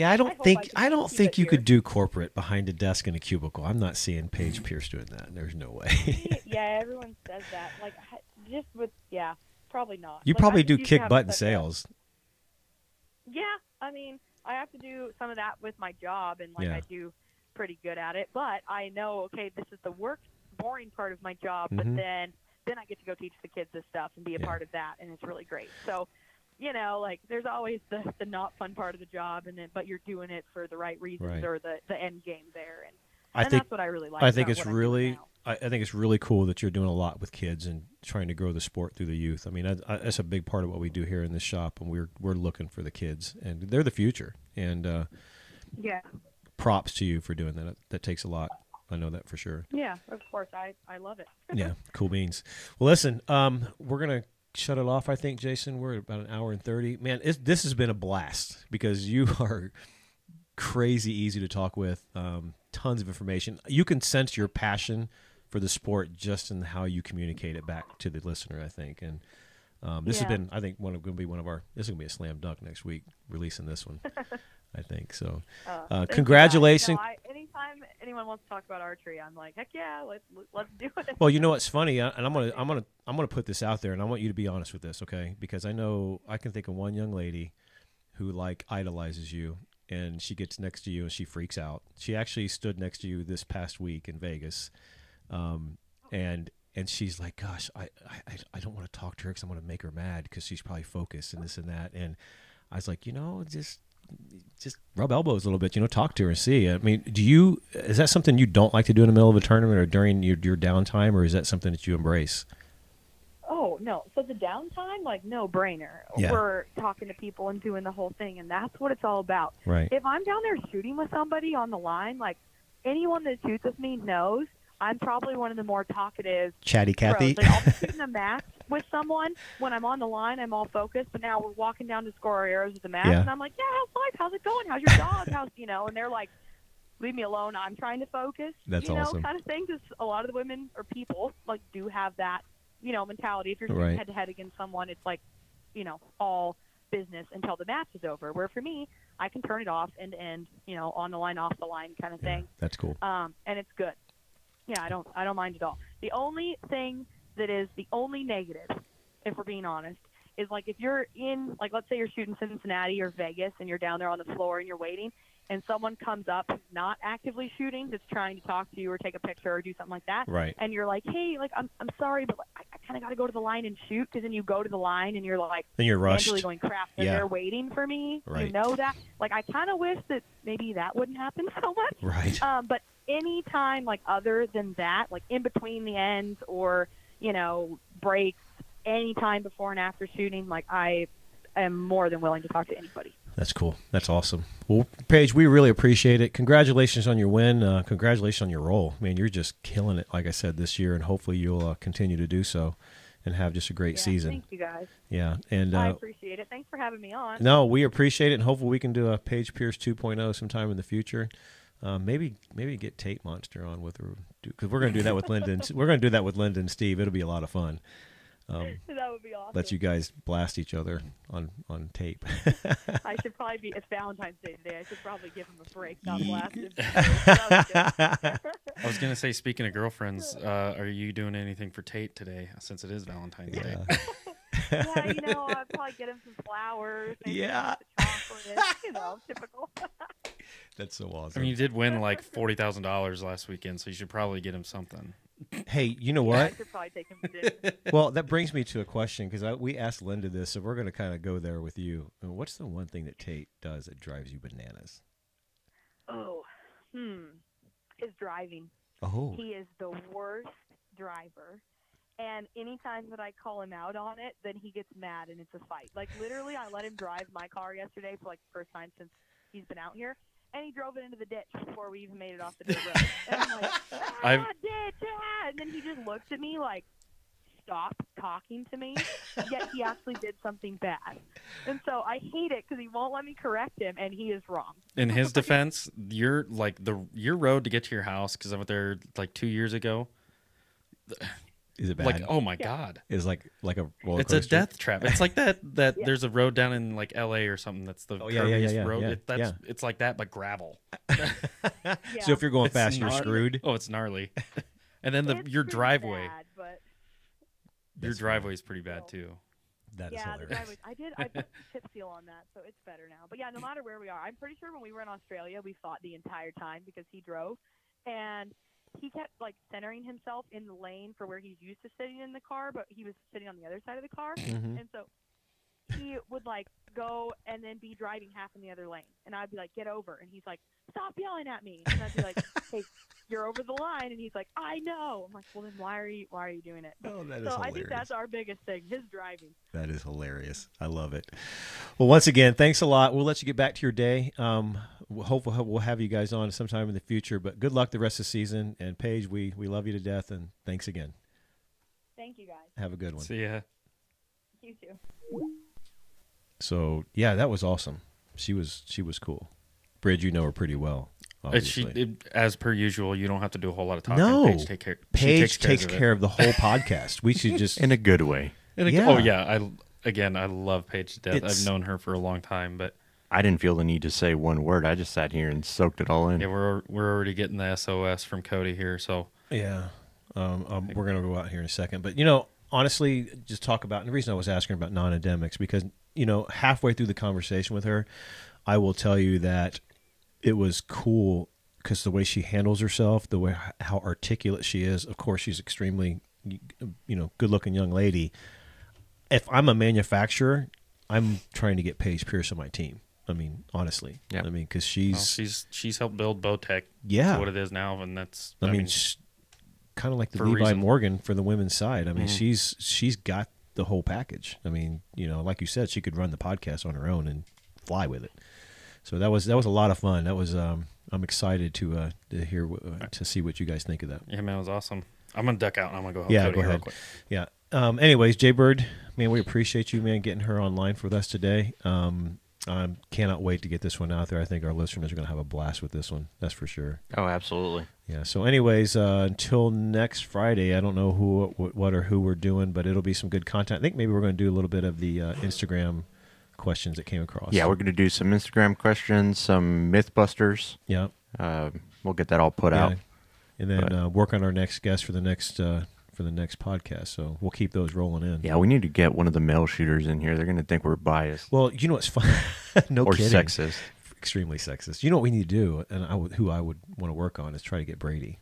Yeah, I don't I think I, don't think you here. could do corporate behind a desk in a cubicle. I'm not seeing Paige Pierce doing that. There's no way. [laughs] yeah, everyone says that. Like just with yeah, probably not. you Like, probably just do kick have butt in a- sales. Yeah, I mean, I have to do some of that with my job, and like Yeah. I do pretty good at it. But I know, okay, this is the work, boring part of my job. Mhm. But then, then I get to go teach the kids this stuff and be a Yeah. part of that, and it's really great. So, you know, like there's always the the not fun part of the job, and then but you're doing it for the right reasons Right. or the the end game there, and, I and think that's what I really like. I think it's really. I, I think it's really cool that you're doing a lot with kids and trying to grow the sport through the youth. I mean, I, I, that's a big part of what we do here in this shop, and we're we're looking for the kids, and they're the future. And uh, yeah. props to you for doing that. That takes a lot. I know that for sure. Yeah, of course. I, I love it. yeah, [laughs] cool beans. Well, listen, um, we're gonna shut it off. I think, Jason. We're at about an hour and thirty. Man, it's, this has been a blast because you [laughs] are crazy easy to talk with. Um, tons of information. You can sense your passion for the sport just in how you communicate it back to the listener. I think, and um, this Yeah. has been, I think, one of going to be one of our. This is going to be a slam dunk next week, releasing this one. [laughs] I think so. Uh, Uh, you, congratulations. No, I, anytime anyone wants to talk about archery, I'm like, heck yeah, let's let's do it. Well, you know what's [laughs] funny, uh, and I'm gonna I'm gonna I'm gonna put this out there, and I want you to be honest with this, okay? Because I know I can think of one young lady who like idolizes you, and she gets next to you and she freaks out. She actually stood next to you this past week in Vegas, um, and and she's like, "Gosh, I I, I don't want to talk to her because I'm gonna make her mad because she's probably focused and this and that." And I was like, you know, just just rub elbows a little bit, you know, talk to her and see. I mean, do you is that something you don't like to do in the middle of a tournament or during your your downtime, or is that something that you embrace? Oh no! So the downtime, like no brainer. Yeah. We're talking to people and doing the whole thing, and that's what it's all about. Right. If I'm down there shooting with somebody on the line, like anyone that shoots with me knows, I'm probably one of the more talkative Chatty Cathy. pros. Like I'll be shooting a [laughs] match with someone when I'm on the line, I'm all focused. But now we're walking down to score our arrows with the match, Yeah. and I'm like, "Yeah, how's life? How's it going? How's your dog? [laughs] How's you know?" And they're like, "Leave me alone. I'm trying to focus." That's you know, awesome. kind of thing. Because a lot of the women or people like do have that, you know, mentality. If you're Right. head to head against someone, it's like, you know, all business until the match is over. Where for me, I can turn it off and end, you know, on the line, off the line kind of Yeah, thing that's cool. um, and it's good. Yeah, I don't I don't mind at all. The only thing that is the only negative, if we're being honest, is like if you're in like let's say you're shooting Cincinnati or Vegas and you're down there on the floor and you're waiting and someone comes up who's not actively shooting, just trying to talk to you or take a picture or do something like that, Right. and you're like, hey, like I'm I'm sorry, but like, I, I kind of got to go to the line and shoot because then you go to the line and you're like, Then you're rushed. going crap. And Yeah. they're waiting for me. Right. You know that. Like I kind of wish that maybe that wouldn't happen [laughs] so much. Right. Um, but any time like other than that, like in between the ends or you know breaks, any time before and after shooting, like I am more than willing to talk to anybody. That's cool. That's awesome. Well, Paige, we really appreciate it. Congratulations on your win. Uh, congratulations on your role. Man, you're just killing it, like I said, this year, and hopefully you'll uh, continue to do so and have just a great Yeah, season. Thank you guys. Yeah. And I uh, appreciate it. Thanks for having me on. no, we appreciate it, and hopefully we can do a Paige Pierce 2.0 sometime in the future. Uh, maybe maybe get Tate Monster on with her because we're going to do that with Linda. And, we're going to do that with Linda and Steve. It'll be a lot of fun. Um, [laughs] that would be awesome. let you guys blast each other on on tape. I should probably be. It's Valentine's Day today. I should probably give him a break. Not Ye- blast him. [laughs] That was good. I was gonna say, speaking of girlfriends, uh, are you doing anything for Tate today? Since it is Valentine's Day. [laughs] Yeah. yeah, you know, I'd [laughs] probably get him some flowers. maybe Yeah. chocolate. You know, [laughs] typical. [laughs] That's so I awesome. mean, you did win like forty thousand dollars last weekend, so you should probably get him something. hey, you know Yeah, I what? should probably take him to dinner. well, that brings me to a question because we asked Linda this, so we're going to kind of go there with you. Uh, What's the one thing that Tate does that drives you bananas? Oh, hmm. His driving. Oh, He is the worst driver. And anytime that I call him out on it, then he gets mad and it's a fight. Like literally, I let him drive my car yesterday for like the first time since he's been out here, and he drove it into the ditch before we even made it off the dirt road. And I'm like, [laughs] ah, I've- ditch, ah! And then he just looked at me like, stop talking to me. Yet he actually did something bad, and so I hate it because he won't let me correct him, and he is wrong. In his [laughs] defense, your like the your road to get to your house because I went there like two years ago. Is it bad? Like, oh my Yeah. god, is like like a roller it's a death trap. It's like that that Yeah. there's a road down in like L.A. or something. That's the Oh, yeah, yeah, yeah, curviest yeah, road. yeah, It, that's yeah. it's like that, but gravel. Yeah. [laughs] So if you're going It's fast, you're screwed. Oh, it's gnarly. [laughs] and then the It's your pretty driveway, bad, but your driveway is pretty bad too. That is yeah, the hilarious. driveway. I did. I put [laughs] the chip seal on that, so it's better now. But yeah, no matter where we are, I'm pretty sure when we were in Australia, we fought the entire time because he drove, and he kept like centering himself in the lane for where he's used to sitting in the car, but he was sitting on the other side of the car, Mhm. and so he would like go and then be driving half in the other lane, and I'd be like, "Get over," and he's like, "Stop yelling at me," and I'd be like, "Hey, you're over the line," and he's like, "I know." I'm like, "Well, then why are you why are you doing it?" Oh, that is So I think that's our biggest thing, his driving. That is hilarious. I love it. Well, once again, thanks a lot. We'll let you get back to your day. Um, we'll- hopefully, we'll have you guys on sometime in the future. But good luck the rest of the season. And Paige, we we love you to death. And thanks again. Thank you guys. Have a good one. See ya. You too. So yeah, that was awesome. She was she was cool. Bridge, you know her pretty well. She, it, as per usual, you don't have to do a whole lot of talking. No. Paige, take care. Paige takes, of it. care of the whole [laughs] podcast. We should just in a good way. And it- Yeah. Oh yeah, I again I love Paige to death. It's- I've known her for a long time, but I didn't feel the need to say one word. I just sat here and soaked it all in. yeah, we're we're already getting the SOS from Cody here. So Yeah. Um, um, we're going to go out here in a second. But, you know, honestly, just talk about, and the reason I was asking about non endemics, because, you know, halfway through the conversation with her, I will tell you that it was cool because the way she handles herself, the way how articulate she is. Of course, she's extremely, you know, good looking young lady. If I'm a manufacturer, I'm trying to get Paige Pierce on my team. I mean, honestly. Yeah. I mean, because well, she's, she's she's helped build Bowtech yeah. what it is now, and that's I, I, mean, mean, kind of like the Levi. Mm-hmm. Morgan for the women's side. I mean, she's she's got the whole package. I mean, you know, like you said, she could run the podcast on her own and fly with it. So that was that was a lot of fun. That was um, I'm excited to uh, to hear wh- uh, to see what you guys think of that. Yeah, man, it was awesome. I'm gonna duck out and I'm gonna go help Yeah, Cody go here real ahead. quick. Yeah. Um, anyways, Jay Bird, man, we appreciate you, man, getting her online with us today. Um, I cannot wait to get this one out there. I think our listeners are going to have a blast with this one. That's for sure. Oh, absolutely. Yeah. So, anyways, uh, until next Friday, I don't know who, what, what, or who we're doing, but it'll be some good content. I think maybe we're going to do a little bit of the uh, Instagram questions that came across. Yeah, we're going to do some Instagram questions, some Mythbusters. yeah. Uh, we'll get that all put yeah. out. and then uh, work on our next guest for the next uh, for the next podcast. So we'll keep those rolling in. Yeah, we need to get one of the male shooters in here. They're going to think we're biased Well, you know what's fun? [laughs] no or kidding. sexist. extremely sexist. You know what we need to do, and I would, who I would want to work on is try to get Brady.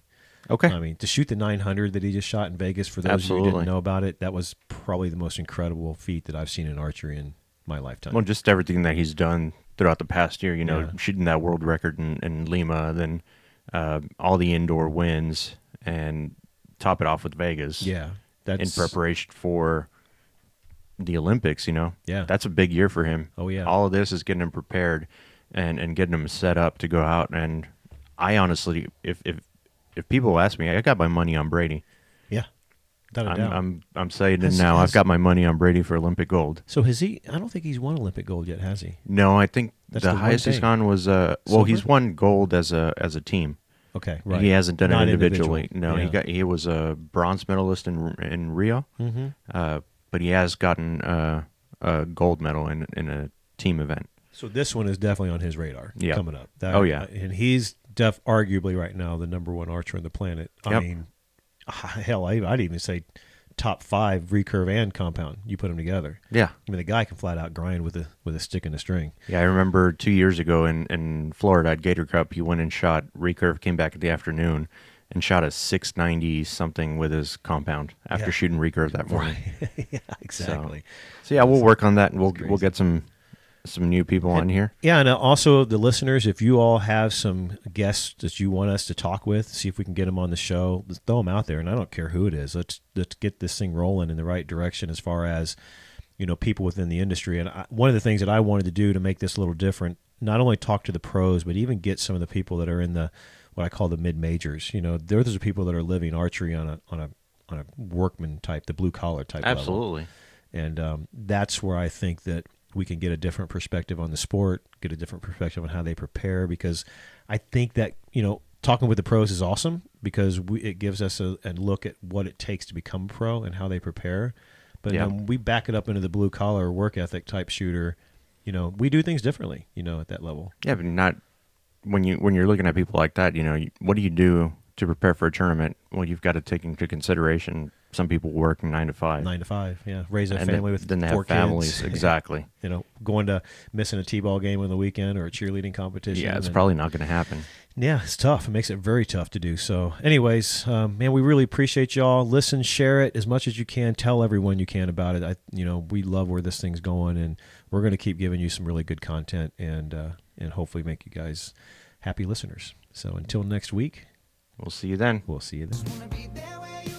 Okay. I mean, to shoot the 900 that he just shot in Vegas. For those of you who didn't know about it, that was probably the most incredible feat that I've seen in archery in my lifetime. Well, just everything that he's done throughout the past year, you know, Yeah. shooting that world record in, in Lima, then uh, all the indoor wins, and top it off with Vegas. yeah, that's in preparation for the Olympics, you know. Yeah. That's a big year for him. Oh, yeah. All of this is getting him prepared and, and getting him set up to go out and I honestly if if if people ask me, I got my money on Brady. Yeah, without a I'm. I'm I'm saying it Has- now. has- I've got my money on Brady for Olympic gold. so has he? I don't think he's won Olympic gold yet, has he? No, I think That's the, the one highest he's thing. gone was uh well, he's Silver? won gold as a as a team. Okay, right. He hasn't done Not it individually. individual. No, he Yeah. got he was a bronze medalist in in Rio. Mhm. Uh, but he has gotten uh, a gold medal in in a team event. So this one is definitely on his radar. Yeah. coming up. That- Oh, yeah. and he's def arguably right now the number one archer on the planet. I Yep. mean, [laughs] hell, I, I'd even say top five recurve and compound. You put them together. Yeah. I mean, the guy can flat out grind with a with a stick and a string. Yeah, I remember two years ago in, in Florida at Gator Cup, he went and shot recurve, came back in the afternoon, and shot a 690 something with his compound after Yeah. shooting recurve that morning. [laughs] yeah, exactly. So yeah, we'll work on that, and we'll we'll get some some new people on here. Yeah, and also the listeners, if you all have some guests that you want us to talk with, see if we can get them on the show. Throw them out there, and I don't care who it is. Let's let's get this thing rolling in the right direction as far as you know people within the industry. And I, one of the things that I wanted to do to make this a little different, not only talk to the pros, but even get some of the people that are in the what I call the mid majors. You know, there- those are people that are living archery on a on a on a workman type, the blue collar type. level Absolutely. and um, that's where I think that we can get a different perspective on the sport, get a different perspective on how they prepare. Because I think that you know talking with the pros is awesome because we, it gives us a, a look at what it takes to become a pro and how they prepare. But Yeah. when we back it up into the blue collar work ethic type shooter, you know, we do things differently. You know, at that level. Yeah, but not when you when you're looking at people like that. You know, what do you do to prepare for a tournament? Well, you've got to take into consideration some people work nine to five, Nine to five, yeah, raise a and family with then they four have families. kids. [laughs] Exactly. you know, going to missing a t-ball game on the weekend or a cheerleading competition. Yeah, it's and- probably not going to happen. Yeah, it's tough. It makes it very tough to do. So, anyways, um, man, we really appreciate y'all. Listen, share it as much as you can. Tell everyone you can about it. I, you know, we love where this thing's going, and we're going to keep giving you some really good content, and uh, and hopefully make you guys happy listeners. So, until next week, We'll see you then. We'll see you then.